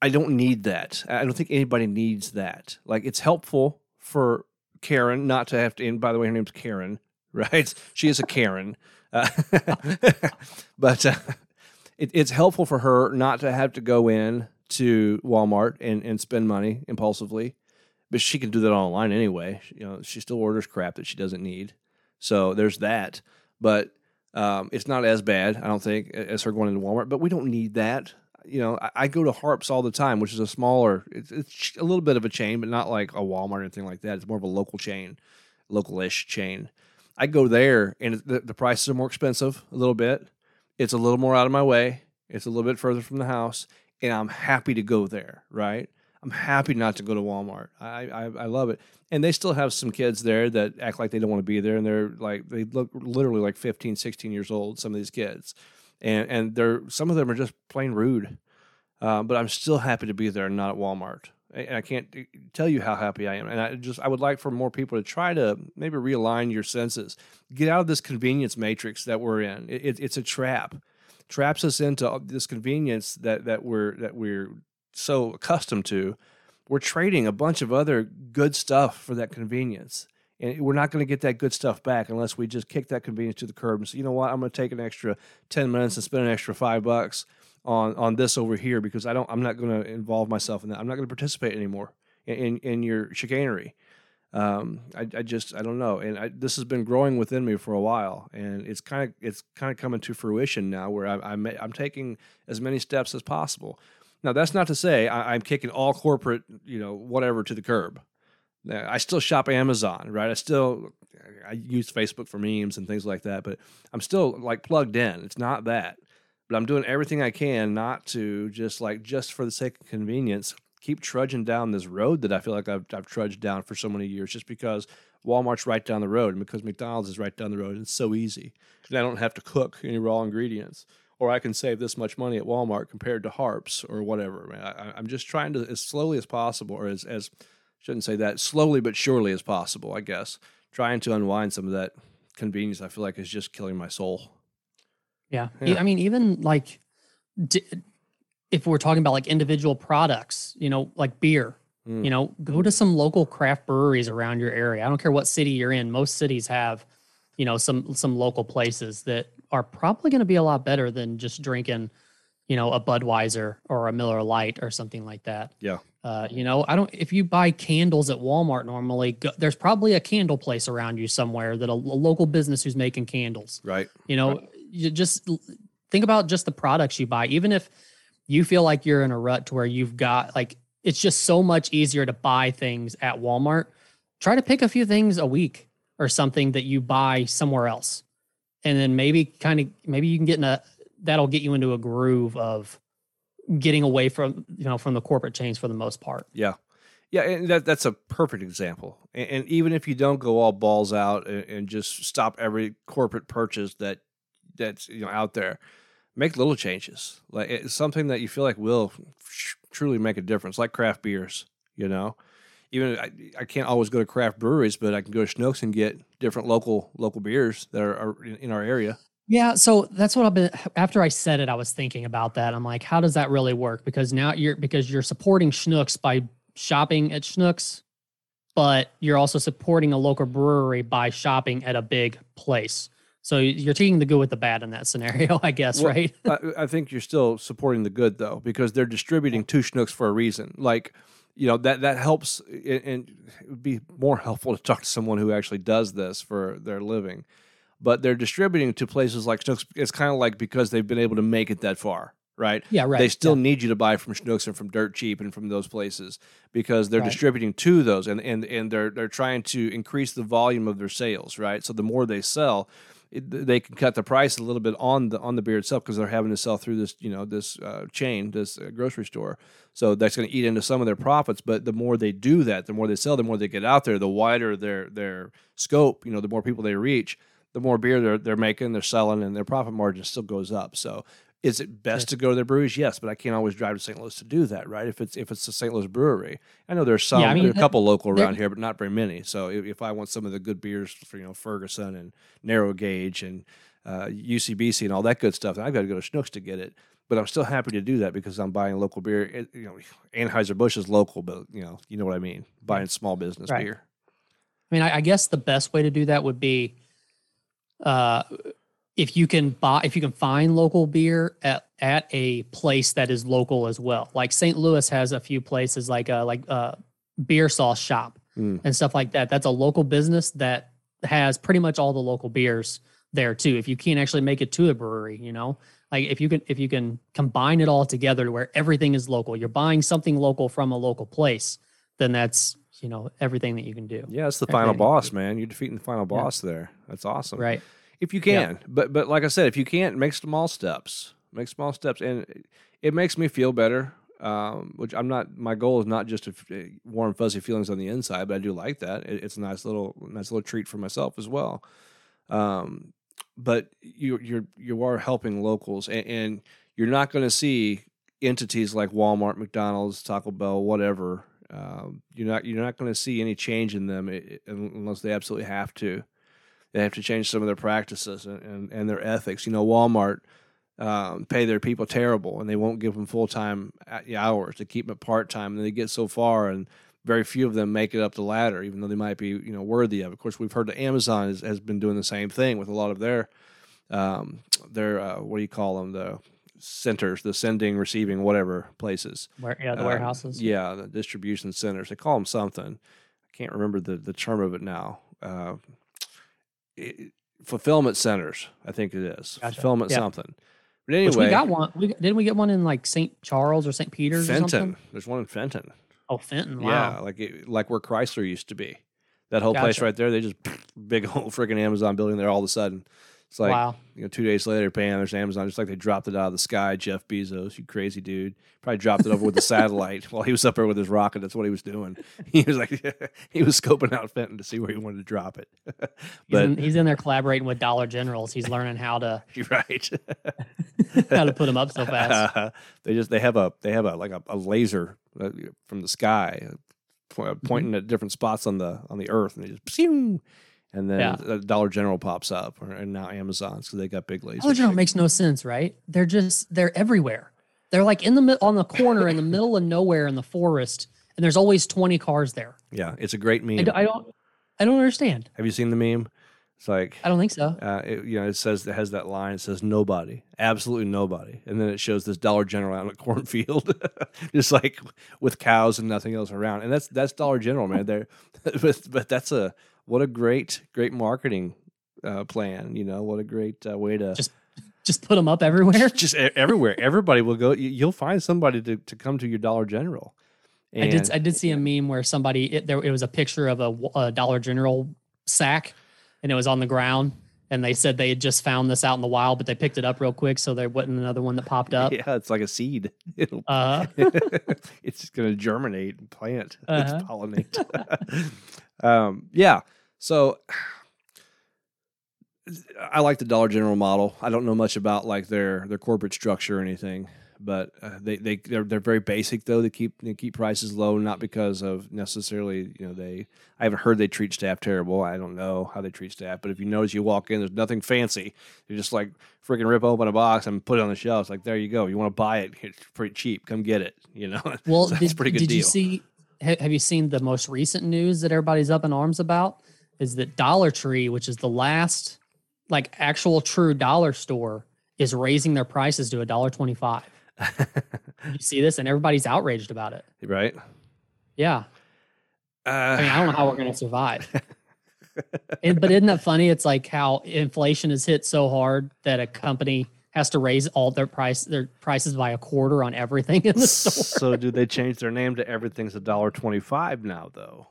I don't need that. I don't think anybody needs that. Like it's helpful for Karen not to have to. And by the way, her name's Karen, right? She is a Karen, uh, but uh, it, it's helpful for her not to have to go in to Walmart and, and spend money impulsively. But she can do that online anyway. You know, she still orders crap that she doesn't need. So there's that. But um, it's not as bad, I don't think, as her going into Walmart. But we don't need that. You know, I, I go to Harps all the time, which is a smaller, it's, it's a little bit of a chain, but not like a Walmart or anything like that. It's more of a local chain, local-ish chain. I go there, and the, the prices are more expensive a little bit. It's a little more out of my way. It's a little bit further from the house, and I'm happy to go there. Right? I'm happy not to go to Walmart. I, I I love it, and they still have some kids there that act like they don't want to be there, and they're like they look literally like 15, 16 years old. Some of these kids, and and they're some of them are just plain rude. Uh, but I'm still happy to be there, and not at Walmart. And I can't tell you how happy I am. And I just I would like for more people to try to maybe realign your senses, get out of this convenience matrix that we're in. It, it, it's a trap, traps us into this convenience that that we're that we're so accustomed to. We're trading a bunch of other good stuff for that convenience. And we're not going to get that good stuff back unless we just kick that convenience to the curb and say, you know what, I'm going to take an extra 10 minutes and spend an extra five bucks on on this over here because I don't I'm not going to involve myself in that. I'm not going to participate anymore in, in, in your chicanery. Um, I, I just I don't know, and I, this has been growing within me for a while, and it's kind of it's kind of coming to fruition now, where I, I'm I'm taking as many steps as possible. Now that's not to say I, I'm kicking all corporate you know whatever to the curb. I still shop Amazon, right? I still I use Facebook for memes and things like that, but I'm still like plugged in. It's not that but I'm doing everything I can not to just like just for the sake of convenience keep trudging down this road that I feel like I've, I've trudged down for so many years just because Walmart's right down the road and because McDonald's is right down the road it's so easy and I don't have to cook any raw ingredients or I can save this much money at Walmart compared to Harps or whatever. I, I'm just trying to as slowly as possible or as as shouldn't say that slowly but surely as possible I guess trying to unwind some of that convenience I feel like is just killing my soul. Yeah. Yeah. I mean, even like if we're talking about like individual products, you know, like beer, Mm. you know, go to some local craft breweries around your area. I don't care what city you're in. Most cities have, you know, some some local places that are probably going to be a lot better than just drinking, you know, a Budweiser or a Miller Lite or something like that. Yeah. Uh, you know, I don't. If you buy candles at Walmart normally, go, there's probably a candle place around you somewhere that a, a local business who's making candles Right. you know you just think about just the products you buy even if you feel like you're in a rut to where you've got like it's just so much easier to buy things at walmart try to pick a few things a week or something that you buy somewhere else and then maybe kind of maybe you can get in a that'll get you into a groove of getting away from you know from the corporate chains for the most part Yeah. Yeah, and that that's a perfect example. And, and even if you don't go all balls out and, and just stop every corporate purchase that that's you know out there, make little changes. Like it's something that you feel like will truly make a difference, like craft beers. You know, even I, I can't always go to craft breweries, but I can go to Schnucks and get different local local beers that are, are in, in our area. Yeah, so that's what I've been after I said it, I was thinking about that. I'm like, how does that really work? Because now you're because you're supporting Schnucks by shopping at Schnucks, but you're also supporting a local brewery by shopping at a big place. So you're taking the good with the bad in that scenario, I guess, Well, right? I, I think you're still supporting the good though, because they're distributing to Schnucks for a reason. Like, you know that that helps, and- it would be more helpful to talk to someone who actually does this for their living. But they're distributing to places like Schnucks. It's kind of like because they've been able to make it that far, right? Yeah, right. They still yeah. need you to buy from Schnucks and from Dirt Cheap and from those places because they're Right. distributing to those and, and and they're they're trying to increase the volume of their sales, right? So the more they sell, it, they can cut the price a little bit on the on the beer itself because they're having to sell through this you know this uh, chain this uh, grocery store. So that's going to eat into some of their profits but the more they do that the more they sell the more they get out there the wider their their scope you know the more people they reach the more beer they're they're making they're selling and their profit margin still goes up. So is it best to go to their breweries? Yes, but I can't always drive to St. Louis to do that, right? If it's if it's a St. Louis brewery, I know there's some, yeah, I mean, there are a couple local around here, but not very many. So if, if, I want some of the good beers for you know Ferguson and Narrow Gauge and uh, UCBC and all that good stuff, I've got to go to Schnucks to get it. But I'm still happy to do that because I'm buying local beer. It, you know, Anheuser Busch is local, but you know, you know what I mean. Buying small business right. beer. I mean, I, I guess the best way to do that would be, uh, if you can buy if you can find local beer at at a place that is local as well. Like st louis has a few places like a uh, like a uh, beer sauce shop mm. and stuff like that. That's a local business that has pretty much all the local beers there too if you can't actually make it to a brewery you know? Like if you can if you can combine it all together to where everything is local you're buying something local from a local place then that's you know everything that you can do. Yeah it's the everything final boss man. You're defeating the final boss yeah. there. That's awesome. Right if you can. Yeah. But but like I said, if you can't, make small steps. Make small steps, and it makes me feel better. Um, which I'm not. My goal is not just to eh, warm fuzzy feelings on the inside, but I do like that. It, it's a nice little nice little treat for myself as well. Um, but you you're you are helping locals, and, and you're not going to see entities like Walmart, McDonald's, Taco Bell, whatever. Uh, you're not you're not going to see any change in them unless they absolutely have to. They have to change some of their practices and, and, and their ethics. You know, Walmart um, pay their people terrible, and they won't give them full time hours to keep them part time. And they get so far, and very few of them make it up the ladder, even though they might be you know worthy of. Of course, we've heard that Amazon has, has been doing the same thing with a lot of their um, their uh, what do you call them the centers, the sending, receiving, whatever places. Where, yeah, the uh, warehouses. Yeah, the distribution centers. They call them something. I can't remember the the term of it now. Uh, fulfillment centers. I think it is gotcha. fulfillment yep. something. But anyway, Which we got one. We, didn't we get one in like St. Charles or St. Peter's? Fenton. There's one in Fenton. Oh, Fenton. Wow. Yeah, like it, like where Chrysler used to be. That whole gotcha. place right there. They just big old freaking Amazon building there all of a sudden. It's like wow. you know, two days later, paying there's Amazon, just like they dropped it out of the sky. Jeff Bezos, you crazy dude, probably dropped it over with the satellite while he was up there with his rocket. That's what he was doing. He was like, he was scoping out Fenton to see where he wanted to drop it. but he's in, he's in, there collaborating with Dollar Generals. He's learning how to right how to put them up so fast. Uh, they just they have a they have a like a, a laser uh, from the sky uh, pointing mm-hmm. at different spots on the on the earth, and they just. Pew! and then yeah. Dollar General pops up, or, and now Amazon's because they got big lasers. Dollar General makes no sense, right? They're just they're everywhere. They're like in the on the corner in the middle of nowhere in the forest, and there's always twenty cars there. Yeah, it's a great meme. I, I don't, I don't understand. Have you seen the meme? It's like I don't think so. Uh, it, you know, it says it has that line. It says nobody, absolutely nobody, and then it shows this Dollar General out in a cornfield, just like with cows and nothing else around. And that's that's Dollar General, man. There, but, but that's a what a great great marketing uh, plan. You know, what a great uh, way to just just put them up everywhere. just everywhere. Everybody will go. You'll find somebody to, to come to your Dollar General. And, I did I did see a meme where somebody it, there it was a picture of a, a Dollar General sack, and it was on the ground. And they said they had just found this out in the wild, but they picked it up real quick, so there wasn't another one that popped up. Yeah, it's like a seed. It'll, uh it's going to germinate and plant, uh-huh. pollinate. um, yeah, so I like the Dollar General model. I don't know much about like their their corporate structure or anything, but uh, they they they're, they're very basic though. They keep they keep prices low, not because of necessarily you know they. I haven't heard they treat staff terrible. I don't know how they treat staff, but if you notice, you walk in, there's nothing fancy. You just like freaking rip open a box and put it on the shelf. It's like there you go. You want to buy it? It's pretty cheap. Come get it. You know. Well, so did, pretty good did deal. you see? Have you seen the most recent news that everybody's up in arms about? Is that Dollar Tree, which is the last like actual true dollar store, is raising their prices to a dollar twenty five. you see this, and everybody's outraged about it. Right? Yeah. Uh, I mean, I don't know how we're going to survive. and, but isn't that funny? It's like how inflation has hit so hard that a company has to raise all their price their prices by a quarter on everything in the store. So do they change their name to everything's a dollar twenty five now though?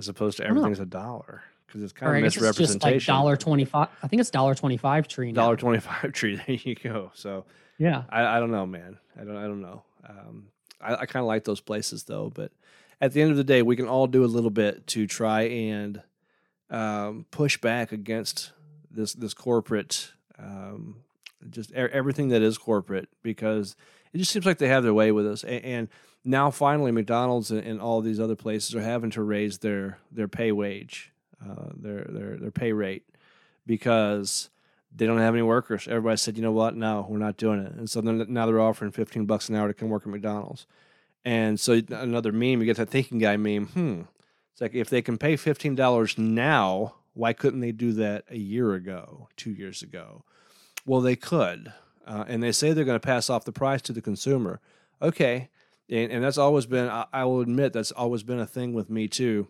As opposed to everything's a dollar because it's kind Or I of guess it's just misrepresentation. like dollar twenty five. I think it's dollar twenty five tree. now. dollar twenty five tree. There you go. So Yeah. I, I don't know, man. I don't I don't know. Um, I, I kind of like those places though, but at the end of the day, we can all do a little bit to try and um, push back against this this corporate, um, just everything that is corporate, because it just seems like they have their way with us. And, and now finally, McDonald's and, and all these other places are having to raise their their pay wage, uh, their their their pay rate, because they don't have any workers. Everybody said, you know what? No, we're not doing it. And so then now they're offering 15 bucks an hour to come work at McDonald's. And so another meme, you get that thinking guy meme. Hmm. It's like if they can pay $15 now, why couldn't they do that a year ago, two years ago? Well, they could. Uh, and they say they're going to pass off the price to the consumer. Okay. And, and that's always been, I, I will admit, that's always been a thing with me too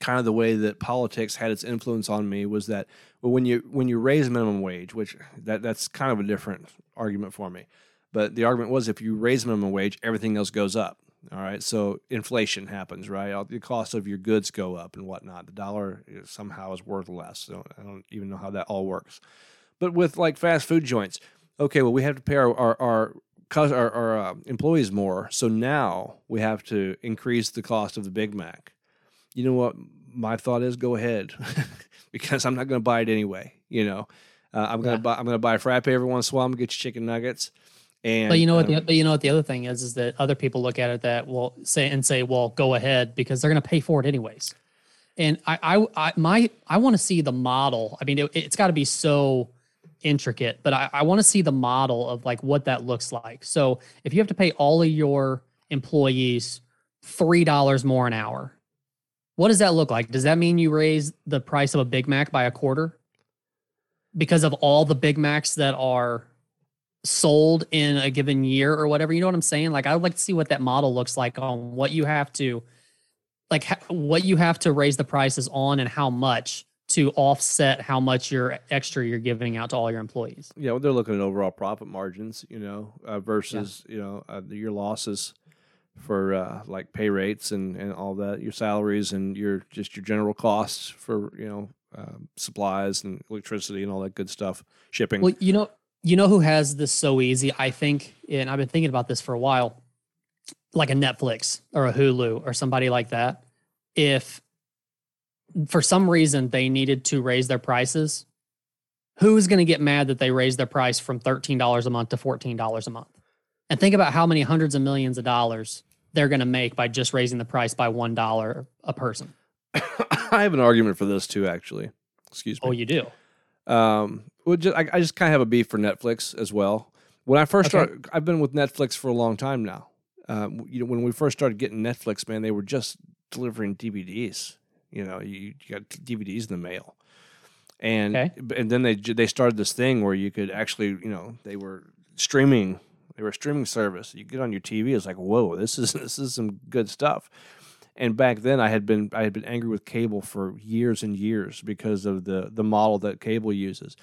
kind of the way that politics had its influence on me was that when you when you raise minimum wage, which that that's kind of a different argument for me, but the argument was if you raise minimum wage, everything else goes up. All right, so inflation happens, right? All- The cost of your goods go up and whatnot. The dollar is- somehow is worth less. So I don't even know how that all works. But with like fast food joints, okay, well we have to pay our our our, our, our uh, employees more, so now we have to increase the cost of the Big Mac you know what my thought is go ahead because i'm not going to buy it anyway you know uh, i'm going to Yeah. buy i'm going to buy a frappe every once in a while i'm to get you chicken nuggets and But you know what? um, The, but you know what? The other thing is, is that other people look at it that will say and say, "Well, go ahead," because they're going to pay for it anyways. And I, I, I my, I want to see the model. I mean, it, it's got to be so intricate, but I, I want to see the model of like what that looks like. So if you have to pay all of your employees three dollars more an hour, what does that look like? Does that mean you raise the price of a Big Mac by a quarter? Because of all the Big Macs that are sold in a given year or whatever. You know what I'm saying? Like I would like to see what that model looks like on what you have to like ha- what you have to raise the prices on and how much to offset how much you're extra you're giving out to all your employees. yeah well, they're looking at overall profit margins you know uh, versus you know uh, your losses for uh, like pay rates and, and all that your salaries and your just your general costs for you know um, supplies and electricity and all that good stuff shipping Well, you know, you know who has this so easy, I think, and I've been thinking about this for a while, like a Netflix or a Hulu or somebody like that. If for some reason they needed to raise their prices, who's going to get mad that they raised their price from $13 a month to $14 a month? And think about how many hundreds of millions of dollars they're going to make by just raising the price by $1 a person. I have an argument for this too, actually. Excuse me. Oh, you do? Um, well, just, I, I just kind of have a beef for Netflix as well. When I first Okay. started, I've been with Netflix for a long time now. Um, you know, when we first started getting Netflix, man, they were just delivering DVDs. You know, you, you got DVDs in the mail, and Okay. and then they they started this thing where you could actually, you know, they were streaming. They were a streaming service. You get on your TV, it's like, whoa, this is this is some good stuff. And back then, I had been I had been angry with cable for years and years because of the the model that cable uses.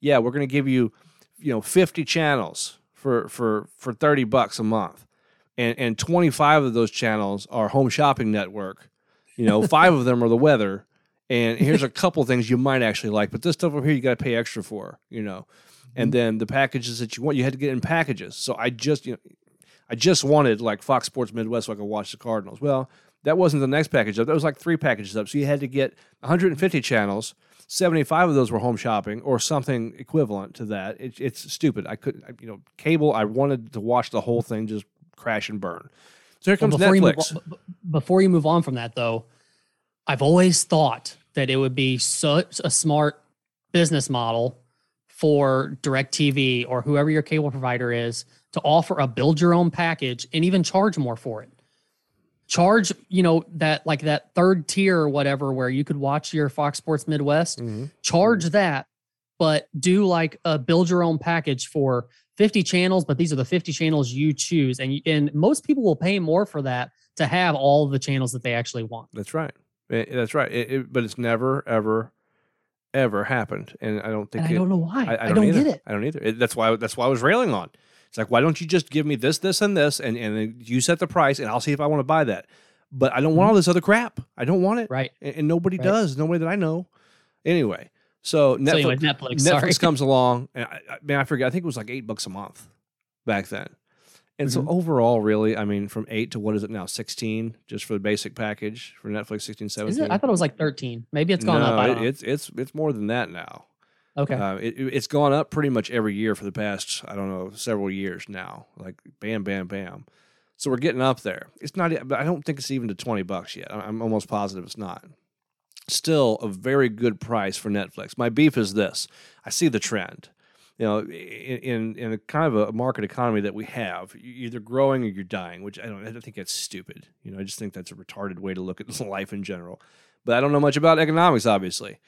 Yeah, we're going to give you, you know, fifty channels for for for thirty bucks a month, and and twenty five of those channels are Home Shopping Network. You know, five of them are the weather, and here's a couple things you might actually like, but this stuff over here you got to pay extra for. You know, and mm-hmm. then the packages that you want, you had to get in packages. So I just you know, I just wanted like Fox Sports Midwest so I could watch the Cardinals. Well, that wasn't the next package up. That was like three packages up. So you had to get 150 channels. 75 of those were home shopping or something equivalent to that. It, it's stupid. I couldn't, you know, cable. I wanted to watch the whole thing just crash and burn. So here Well, comes before You move on, before you move on from that, though, I've always thought that it would be such a smart business model for DirecTV or whoever your cable provider is to offer a build your own package and even charge more for it. Charge, you know, that like that third tier or whatever where you could watch your Fox Sports Midwest Mhm. charge that, but do like a build your own package for 50 channels, but these are the 50 channels you choose. And, and most people will pay more for that to have all of the channels that they actually want. That's right. Eh, That's right. It, it- but it's never, ever, ever happened. And I don't think I don't know why. I, I, I don't, get it. I don't either. It- that's why. That's why I was railing on. It's like, why don't you just give me this, this, and this, and and you set the price, and I'll see if I want to buy that. but I don't want all this other crap. I don't want it. Right. And, and nobody Right. does. Nobody that I know. Anyway, so So Netflix, anyway, Netflix. Comes along, and I, I, man, I forget. I think it was like eight bucks a month back then. And so Mhm. overall, really, I mean, from eight to what is it now? Sixteen, just for the basic package for Netflix, 16, 17. it? I thought it was like 13. Maybe it's gone up. No, I it- it's it's it's more than that now. okay. Uh, it, it- it's gone up pretty much every year for the past I don't know several years now. Like bam, bam, bam. So we're getting up there. It's not, but I don't think it's even to twenty bucks yet. I'm almost positive it's not. Still a very good price for Netflix. My beef is this: I see the trend. You know, in in, a kind of a market economy that we have, you're either growing or you're dying. Which I don't. I don't think that's stupid. You know, I just think that's a retarded way to look at life in general. But I don't know much about economics, obviously.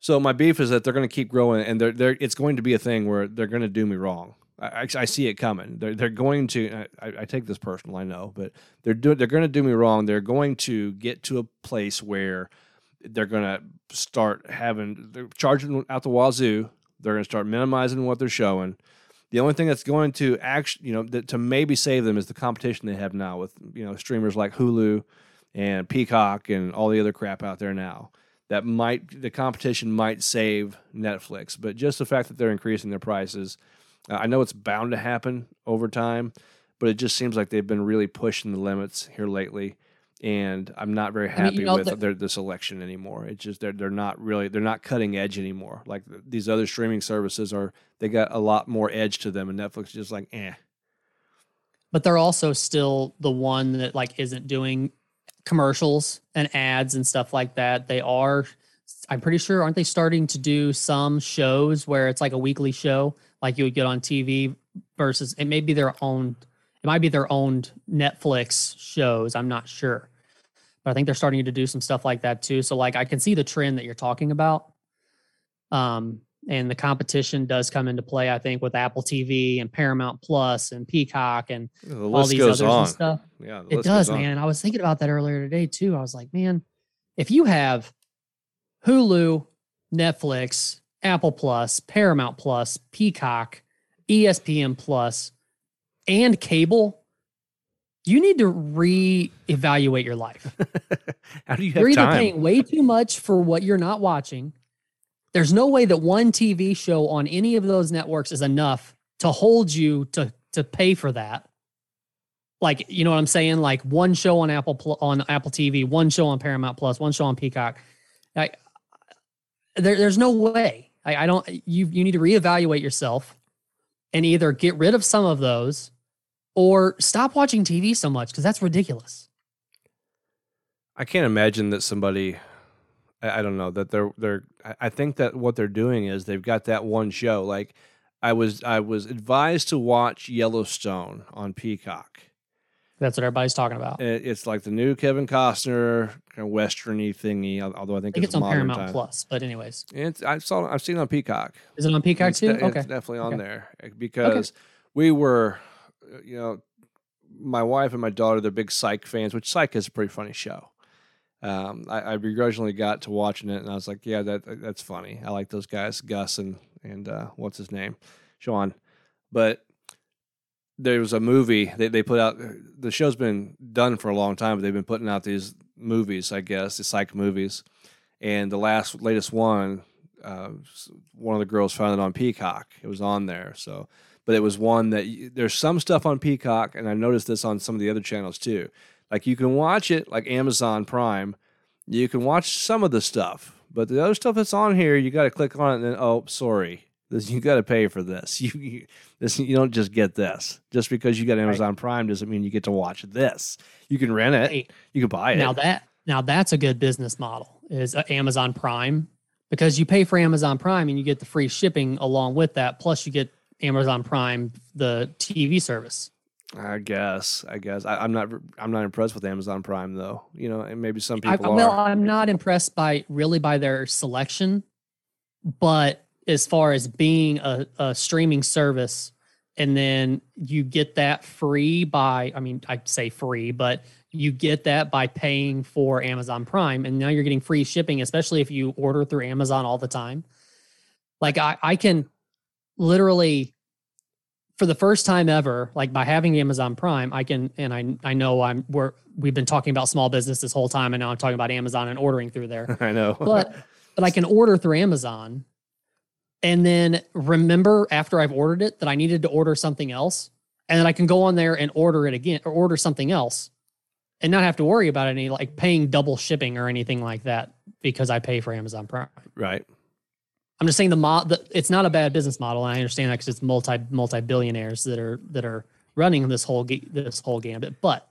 So my beef is that they're going to keep growing, and they're, they're it's going to be a thing where they're going to do me wrong. I, I, see it coming. They're they're going to. I, I take this personal, I know, but they're doing they're going to do me wrong. They're going to get to a place where they're going to start having they're charging out the wazoo. They're going to start minimizing what they're showing. The only thing that's going to actually, you know, that, to maybe save them is the competition they have now with you know streamers like Hulu and Peacock and all the other crap out there now that might the competition might save Netflix, but just the fact that they're increasing their prices, uh, I know it's bound to happen over time, but it just seems like they've been really pushing the limits here lately, and I'm not very mean, happy you know, with the- their this election anymore. It's just they're they're not really they're not cutting edge anymore. Like th- these other streaming services are, they got a lot more edge to them, and Netflix is just like eh. but they're also still the one that like isn't doing commercials and ads and stuff like that. They are I'm pretty sure aren't they starting to do some shows where it's like a weekly show like you would get on TV versus it may be their own it might be their own Netflix shows, I'm not sure. But I think they're starting to do some stuff like that too. So like I can see the trend that you're talking about. Um and the competition does come into play, I think, with Apple TV and Paramount Plus and Peacock and The all these others on. and stuff. Yeah, It does, man. I was thinking about that earlier today too. I was like, man, if you have Hulu, Netflix, Apple Plus, Paramount Plus, Peacock, ESPN Plus, and cable, you need to reevaluate your life. How do you have You're either time? paying way too much for what you're not watching. There's no way that one TV show on any of those networks is enough to hold you to to pay for that. Like, you know what I'm saying? Like one show on Apple on Apple TV, one show on Paramount Plus, one show on Peacock. Like, there, there's no way. I, I don't. You you need to reevaluate yourself, and either get rid of some of those, or stop watching TV so much because that's ridiculous. I can't imagine that somebody. I, I don't know that they're they're. I- I think that what they're doing is they've got that one show. Like I was I was advised to watch Yellowstone on Peacock. That's what everybody's talking about. It- It's like the new Kevin Costner kind of westerny thingy. Although I think, think it's, it's on Paramount time. Plus, but anyways, It's I saw I've seen it on Peacock. is it on Peacock it's too? de- okay, it's definitely on Okay. there uh, because we were, you know, my wife and my daughter they're big Psych fans, which Psych is a pretty funny show. Um, I, I begrudgingly got to watching it, and I was like, "Yeah, that that's funny. I like those guys, Gus and and uh, what's his name, Shawn." But there was a movie they they put out. The show's been done for a long time, but they've been putting out these movies, I guess, the Psych movies. And the last latest one, uh, one of the girls found it on Peacock. It was on there, so but it was one that there's some stuff on Peacock, and I noticed this on some of the other channels too. Like you can watch it like Amazon Prime, you can watch some of the stuff, but the other stuff that's on here, you got to click on it, and then oh, sorry, this you got to pay for this. You, you this you don't just get this just because you got Amazon Prime doesn't mean you get to watch this. You can rent it, you can buy it. now that now that's a good business model is uh, Amazon Prime because you pay for Amazon Prime and you get the free shipping along with that. Plus, you get Amazon Prime the TV service. I guess. I guess. I, I'm not. I'm not impressed with Amazon Prime though. You know, and maybe some I, people well, are. I'm not impressed by really by their selection, but as far as being a, a streaming service, and then you get that free by, I mean, I'd say free, but you get that by paying for Amazon Prime, and now you're getting free shipping, especially if you order through Amazon all the time. Like I, I can literally for the first time ever, like by having Amazon Prime, I can and I I know I'm we're we've been talking about small business this whole time, and now I'm talking about Amazon and ordering through there. I know. but but I can order through Amazon, and then remember after I've ordered it that I needed to order something else, and then I can go on there and order it again or order something else, and not have to worry about any like paying double shipping or anything like that because I pay for Amazon Prime. right. I'm just saying the mod. The, it's not a bad business model, and I understand that because it's multi multi billionaires that are that are running this whole ga- this whole gambit. But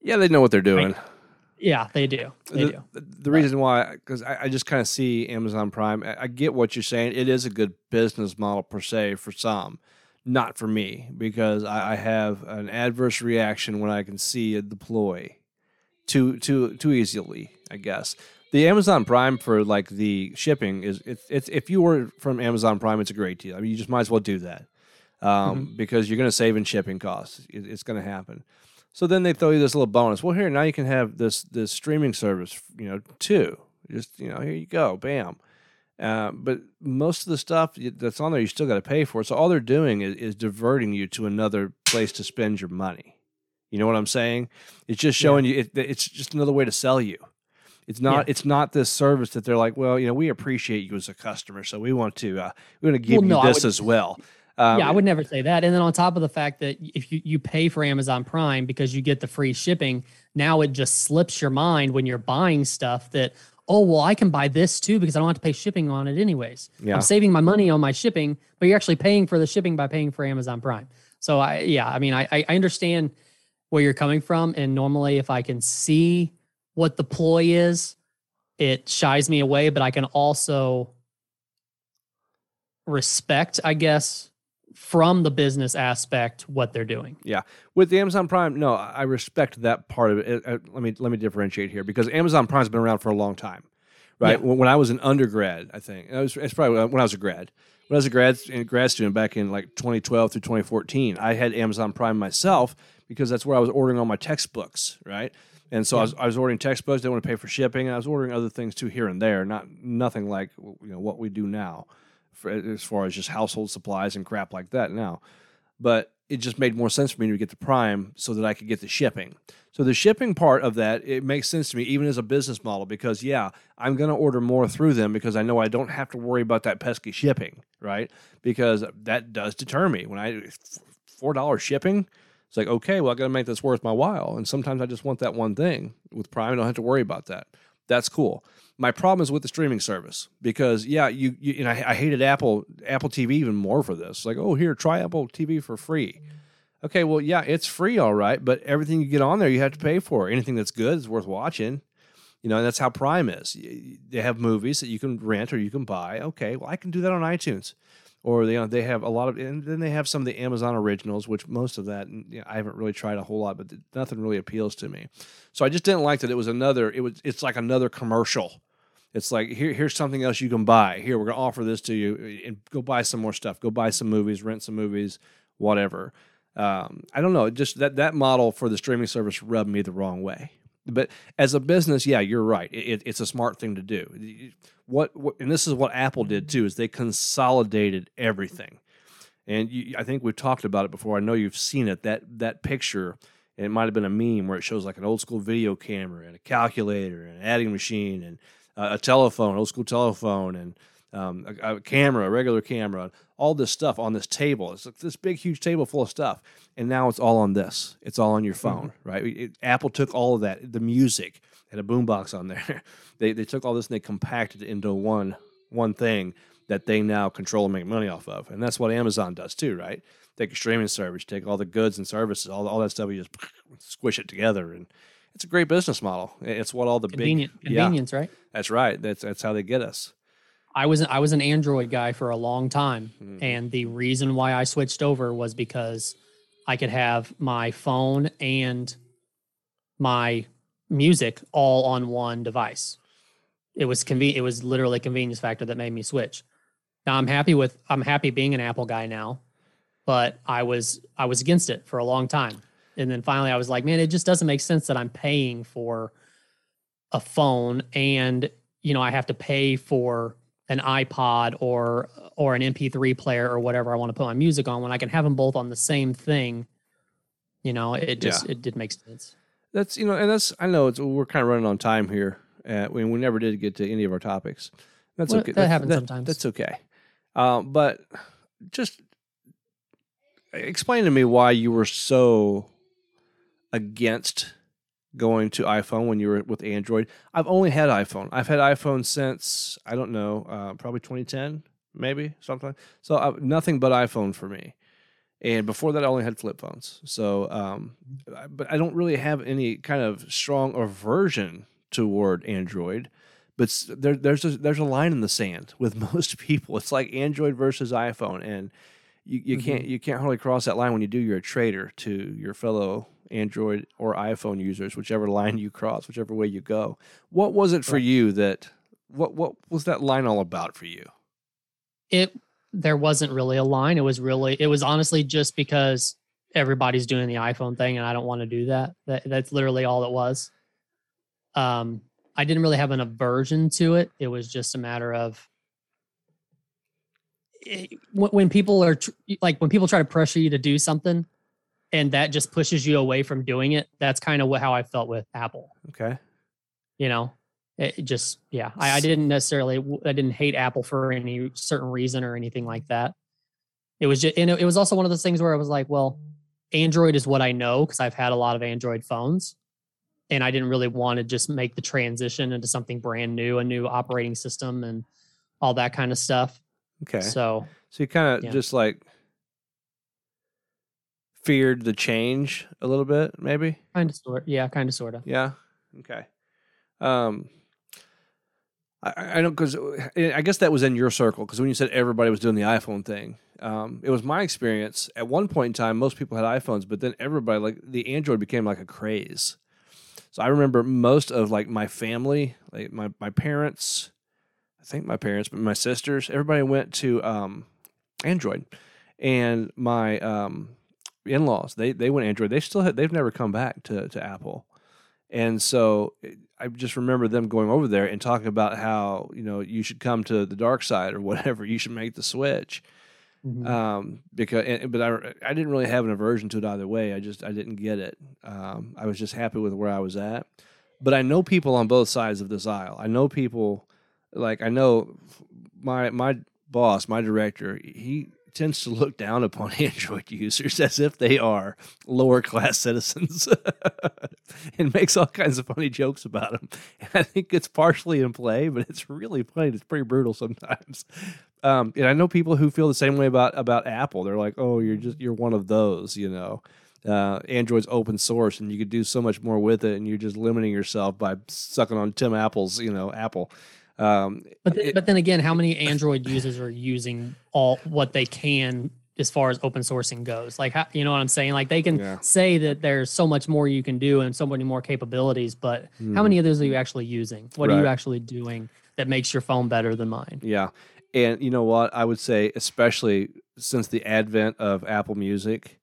Yeah, they know what they're doing. yeah, they do. They the, do. the- the reason why, because I, I just kind of see Amazon Prime. I, I get what you're saying. It is a good business model per se for some, not for me because I, I have an adverse reaction when I can see a deploy too too too easily. I guess the Amazon Prime for like the shipping is it's, it's if you were from Amazon Prime, it's a great deal. I mean, you just might as well do that um, because you're going to save in shipping costs. It, it's going to happen. So then they throw you this little bonus. Well, here now you can have this this streaming service, you know, too. Just you know, here you go, bam. Uh, but most of the stuff that's on there, you still got to pay for. it. So all they're doing is, is diverting you to another place to spend your money. You know what I'm saying? It's just Yeah. showing you. It, it's just another way to sell you. It's not. Yeah. It's not this service that they're like. Well, you know, we appreciate you as a customer, so we want to. Uh, we want to give Well, no, you this would- as well. Um, yeah, I would never say that. And then on top of the fact that if you, you pay for Amazon Prime because you get the free shipping, now it just slips your mind when you're buying stuff that, oh, well, I can buy this too because I don't have to pay shipping on it anyways. Yeah. I'm saving my money on my shipping, but you're actually paying for the shipping by paying for Amazon Prime. So I yeah, I mean I I understand where you're coming from. And normally if I can see what the ploy is, it shies me away, but I can also respect, I guess, from the business aspect what they're doing. Yeah, with the Amazon Prime, no, I respect that part of it. Uh, uh, let me let me differentiate here because Amazon Prime's been around for a long time, right? Yeah. When, I was an undergrad, I think it was, it's probably when I was a grad. When I was a grad a grad student back in like 2012 through 2014, I had Amazon Prime myself because that's where I was ordering all my textbooks, right? And so I, was, I was ordering textbooks. Didn't want to pay for shipping, and I was ordering other things too here and there. Not nothing like you know what we do now, for, as far as just household supplies and crap like that now but it just made more sense for me to get the prime so that I could get the shipping. So the shipping part of that it makes sense to me even as a business model because yeah, I'm going to order more through them because I know I don't have to worry about that pesky shipping, right? Because that does deter me when I four dollars shipping. It's like okay, well I got to make this worth my while, and sometimes I just want that one thing with Prime. I don't have to worry about that. That's cool. My problem is with the streaming service because yeah, you, you and I, I hated Apple Apple TV even more for this. Like, oh, here, try Apple TV for free. Okay, well, yeah, it's free, all right, but everything you get on there, you have to pay for. Anything that's good is worth watching. You know, and that's how Prime is. They have movies that you can rent or you can buy. Okay, well, I can do that on iTunes, or they they have a lot of, and then they have some of the Amazon originals, which most of that you know, I haven't really tried a whole lot, but nothing really appeals to me. So I just didn't like that it was another. It was it's like another commercial. It's like here here's something else you can buy. Here we're gonna offer this to you, and go buy some more stuff. Go buy some movies, rent some movies, whatever. Um, I don't know. Just that that model for the streaming service rubbed me the wrong way. But as a business, yeah, you're right. It, it- it's a smart thing to do. What, what and this is what Apple did too is they consolidated everything. And you, I think we've talked about it before. I know you've seen it. That that picture, it might have been a meme where it shows like an old school video camera and a calculator and an adding machine and a telephone, old school telephone, and um, a, a camera, a regular camera, all this stuff on this table. It's like this big, huge table full of stuff, and now it's all on this. It's all on your phone, right? It- Apple took all of that, the music, had a boombox on there. they they took all this and they compacted it into one one thing that they now control and make money off of, and that's what Amazon does too, right? Take a streaming service, take all the goods and services, all all that stuff, you just squish it together, and it's a great business model. It's what all the Convenient, big yeah, convenience, right? that's right. That's that's how they get us. I was I was an Android guy for a long time, Mhm. and the reason why I switched over was because I could have my phone and my music all on one device. It was convenient. It was literally a convenience factor that made me switch. Now I'm happy with I'm happy being an Apple guy now, but I was I was against it for a long time, and then finally I was like, man, it just doesn't make sense that I'm paying for a phone and you know I have to pay for an iPod or or an MP3 player or whatever I want to put my music on, when I can have them both on the same thing, you know, it just Yeah. it did make sense. That's you know, and that's I know it's we're kind of running on time here. Uh, we we never did get to any of our topics. That's Well, okay. that happens sometimes. That's okay. Um, but just explain to me why you were so against going to iPhone when you were with Android. I've only had iPhone. I've had iPhone since I don't know, uh, probably 2010, maybe something. So uh, nothing but iPhone for me. And before that, I only had flip phones. So, um, but I don't really have any kind of strong aversion toward Android. But there, there's a, there's a line in the sand with most people. It's like Android versus iPhone, and you, you can't you can't hardly cross that line when you do. You're a traitor to your fellow Android or iPhone users, whichever line you cross, whichever way you go. What was it for you that what what was that line all about for you? It there wasn't really a line. It was really it was honestly just because everybody's doing the iPhone thing and I don't want to do that. That that's literally all it was. Um I didn't really have an aversion to it. It was just a matter of it, when when people are like when people try to pressure you to do something and that just pushes you away from doing it. That's kind of what how I felt with Apple. Okay, you know it just yeah I, I didn't necessarily i didn't hate apple for any certain reason or anything like that it was just and it, it was also one of those things where i was like well android is what i know because i've had a lot of android phones and i didn't really want to just make the transition into something brand new a new operating system and all that kind of stuff okay. So, so you kind of yeah. just like feared the change a little bit, maybe. kind of sort yeah kind of sort of Yeah. Okay. Um, I, I don't because I guess that was in your circle because when you said everybody was doing the iPhone thing, um, it was my experience. At one point in time, most people had iPhones, but then everybody like the Android became like a craze. So I remember most of like my family, like my my parents, I think my parents, but my sisters, everybody went to um, Android, and my um, in laws they they went Android. They still had, they've never come back to to Apple. And so I just remember them going over there and talking about how, you know, you should come to the dark side or whatever. You should make the switch. Mhm. Um, because, and, but I, I didn't really have an aversion to it either way. I just, I didn't get it. Um, I was just happy with where I was at. But I know people on both sides of this aisle. I know people, like, I know my, my boss, my director, he tends to look down upon Android users as if they are lower class citizens and makes all kinds of funny jokes about them. And I think it's partially in play, but it's really funny. It's pretty brutal sometimes. Um, and I know people who feel the same way about about Apple. They're like, "Oh, you're just you're one of those," you know. Uh, Android's open source, and you could do so much more with it, and you're just limiting yourself by sucking on Tim Apple's, you know, Apple. Um, But th- it- but then again, how many Android users are using all what they can as far as open sourcing goes? Like, how, you know what I'm saying? Like, they can Yeah. say that there's so much more you can do and so many more capabilities, but Mhm. how many of those are you actually using? What are you actually doing that makes your phone better than mine? Yeah. And you know what? I would say, especially since the advent of Apple Music,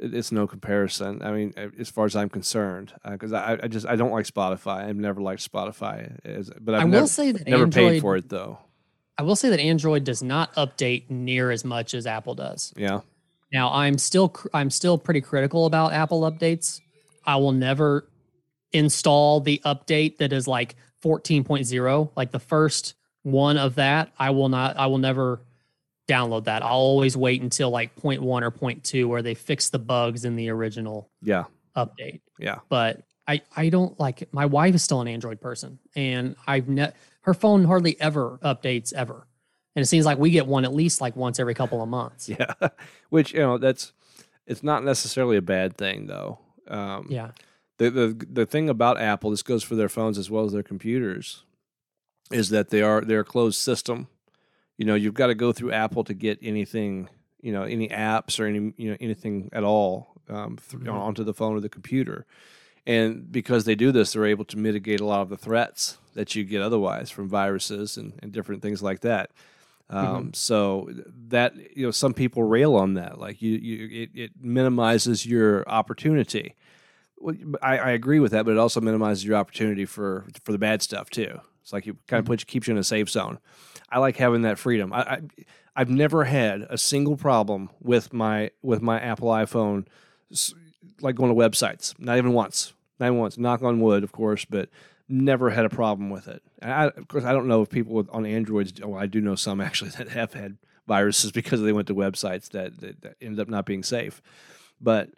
it's no comparison. I mean, as far as I'm concerned, uh, because I, I just I don't like Spotify. I've never liked Spotify, as, but I've I will never, say that never Android. paid for it though. I will say that Android does not update near as much as Apple does. Yeah. Now, I'm still cr- I'm still pretty critical about Apple updates. I will never install the update that is like 14.0, like the first one of that. I will not I will never download that. I'll always wait until like one or two where they fix the bugs in the original Yeah. update. Yeah. But I I don't like my wife is still an Android person and I've ne- her phone hardly ever updates ever. And it seems like we get one at least like once every couple of months. Yeah. Which you know that's it's not necessarily a bad thing though. Um, Yeah. the the the thing about Apple, this goes for their phones as well as their computers, is that they are they're a closed system. You know, you've got to go through Apple to get anything, you know, any apps or any you know anything at all um, th- Mhm. onto the phone or the computer. And because they do this, they're able to mitigate a lot of the threats that you get otherwise from viruses and, and different things like that. Um, So that you know, some people rail on that, like you, you it, it minimizes your opportunity. Well, I, I agree with that, but it also minimizes your opportunity for for the bad stuff too. It's like you kind of Mhm. puts keeps you in a safe zone. I like having that freedom. I, I I've never had a single problem with my with my Apple iPhone, like going to websites. Not even once. Not even once. Knock on wood, of course, but never had a problem with it. And I, of course, I don't know if people with, on Androids. Well, I do know some actually that have had viruses because they went to websites that, that, that ended up not being safe. But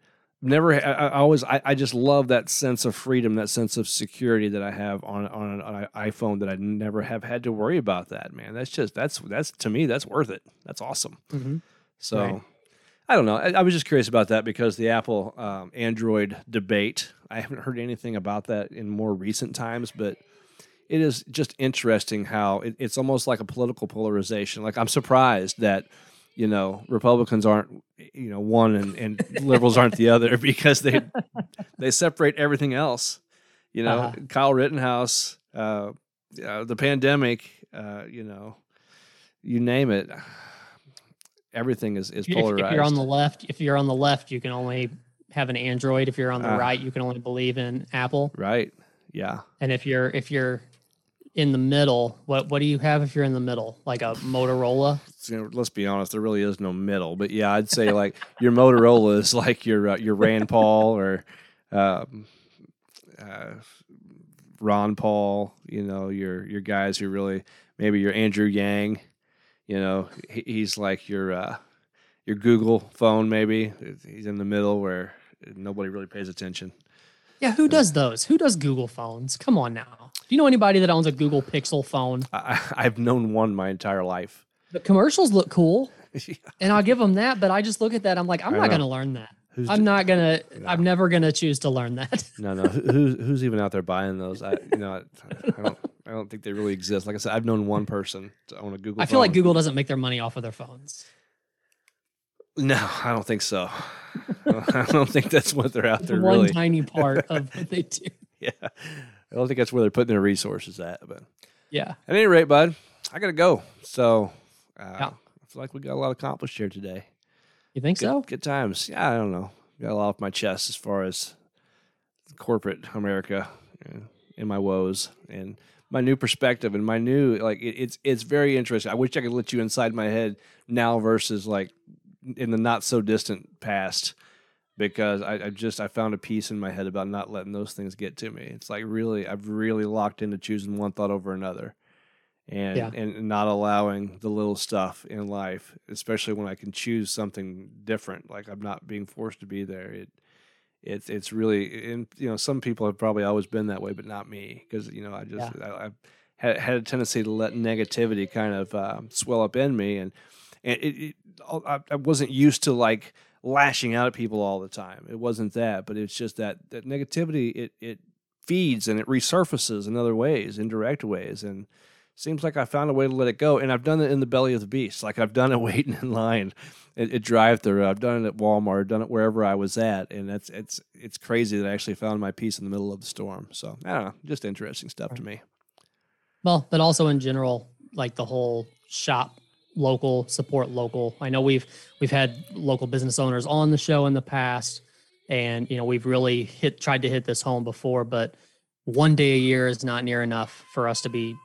never, I, I always, I, I just love that sense of freedom, that sense of security that I have on on an, on an iPhone that I never have had to worry about that. Man, that's just that's that's to me that's worth it. That's awesome. Mm-hmm. So. Right. I don't know. I, I was just curious about that because the Apple um, Android debate. I haven't heard anything about that in more recent times, but it is just interesting how it, it's almost like a political polarization. Like I'm surprised that you know Republicans aren't you know one and, and liberals aren't the other because they they separate everything else. You know, Uh-huh. Kyle Rittenhouse, uh, uh, the pandemic. Uh, you know, you name it. Everything is is If, polarized. if you're on the left, if you're on the left, you can only have an Android. If you're on the Ah. right, you can only believe in Apple. right? Yeah. And if you're if you're in the middle, what what do you have if you're in the middle? Like a Motorola? let's be honest, there really is no middle. But yeah, I'd say like your Motorola is like your uh, your Rand Paul or um, uh, Ron Paul. You know, your your guys who really maybe your Andrew Yang. You know, he, he's like your uh, your Google phone. Maybe he's in the middle where nobody really pays attention. Yeah, who does those? Who does Google phones? Come on now. Do you know anybody that owns a Google Pixel phone? I, I've known one my entire life. The commercials look cool, and I'll give them that. But I just look at that. I'm like, I'm I not going to learn that. Who's I'm not gonna. No. I'm never gonna choose to learn that. No, no. Who's who's even out there buying those? I you know I, I don't I don't think they really exist. Like I said, I've known one person to own a Google. I feel like. Google doesn't make their money off of their phones. No, I don't think so. I don't think that's what they're out there one really. tiny part of what they do. Yeah, I don't think that's where they're putting their resources at. But Yeah. at any rate, bud, I gotta go. So uh, Yeah. I feel like we got a lot accomplished here today. You think Good, so? good times. Yeah, I don't know. Got a lot off my chest as far as corporate America and, my woes and my new perspective and my new like it, it's it's very interesting. I wish I could let you inside my head now versus like in the not so distant past because I, I just I found a peace in my head about not letting those things get to me. It's like really I've really locked into choosing one thought over another. And, Yeah. and not allowing the little stuff in life, especially when I can choose something different. Like I'm not being forced to be there. It it's it's really and you know some people have probably always been that way, but not me because you know I just I, I've had, had a tendency to let negativity kind of um, swell up in me, and and it, it I, I wasn't used to like lashing out at people all the time. It wasn't that, but it's just that that negativity it it feeds and it resurfaces in other ways, indirect ways, and seems like I found a way to let it go, and I've done it in the belly of the beast. Like I've done it waiting in line at, at drive-through. I've done it at Walmart. Done it wherever I was at, and that's it's it's crazy that I actually found my peace in the middle of the storm. So I don't know, just interesting stuff to me. Well, but also in general, like the whole shop local, support local. I know we've we've had local business owners on the show in the past, and you know we've really hit tried to hit this home before, but one day a year is not near enough for us to be,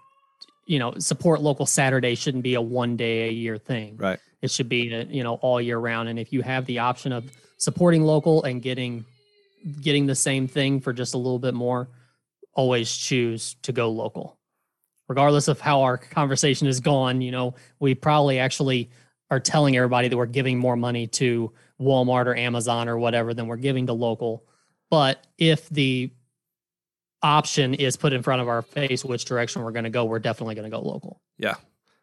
you know, support local Saturday shouldn't be a one day a year thing. Right. It should be a, you know all year round. And if you have the option of supporting local and getting getting the same thing for just a little bit more, always choose to go local regardless of how our conversation is gone, you know, we probably actually are telling everybody that we're giving more money to Walmart or Amazon or whatever than we're giving to local. But if the option is put in front of our face which direction we're going to go, we're definitely going to go local. Yeah.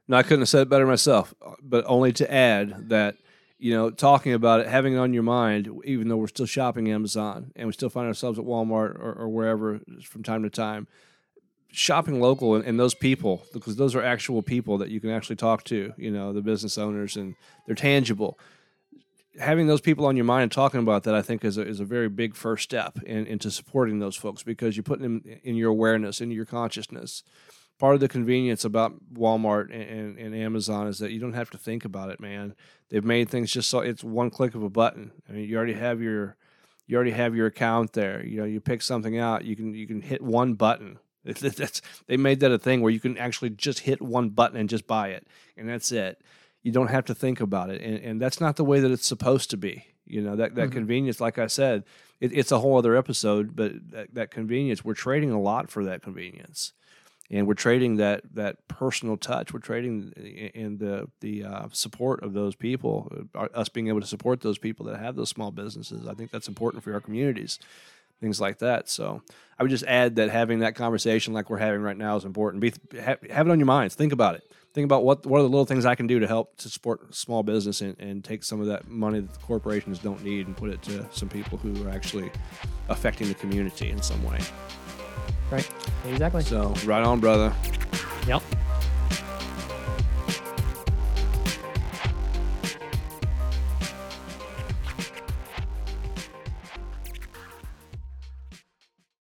No, I couldn't have said it better myself, but only to add that, you know, talking about it, having it on your mind, even though we're still shopping Amazon and we still find ourselves at Walmart or, or wherever from time to time, shopping local and, and those people, because those are actual people that you can actually talk to, you know, the business owners and they're tangible. Having those people on your mind and talking about that, I think, is a, is a very big first step in, into supporting those folks because you're putting them in your awareness, in your consciousness part of the convenience about Walmart and, and, and, Amazon is that you don't have to think about it, man. They've made things just so it's one click of a button. I mean, you already have your you already have your account there. You know, you pick something out, you can you can hit one button That's they made that a thing where you can actually just hit one button and just buy it, and that's it. You don't have to think about it, and, and that's not the way that it's supposed to be. You know that that mm-hmm. convenience, like I said, it, it's a whole other episode. But that, that convenience, we're trading a lot for that convenience, and we're trading that that personal touch. We're trading in the the uh, support of those people, uh, us being able to support those people that have those small businesses. I think that's important for our communities things like that. So I would just add that having that conversation like we're having right now is important. Be, have, have, it on your minds. Think about it. Think about what what are the little things I can do to help to support small business and, and take some of that money that the corporations don't need and put it to some people who are actually affecting the community in some way. Right. Exactly. So right on, brother. Yep.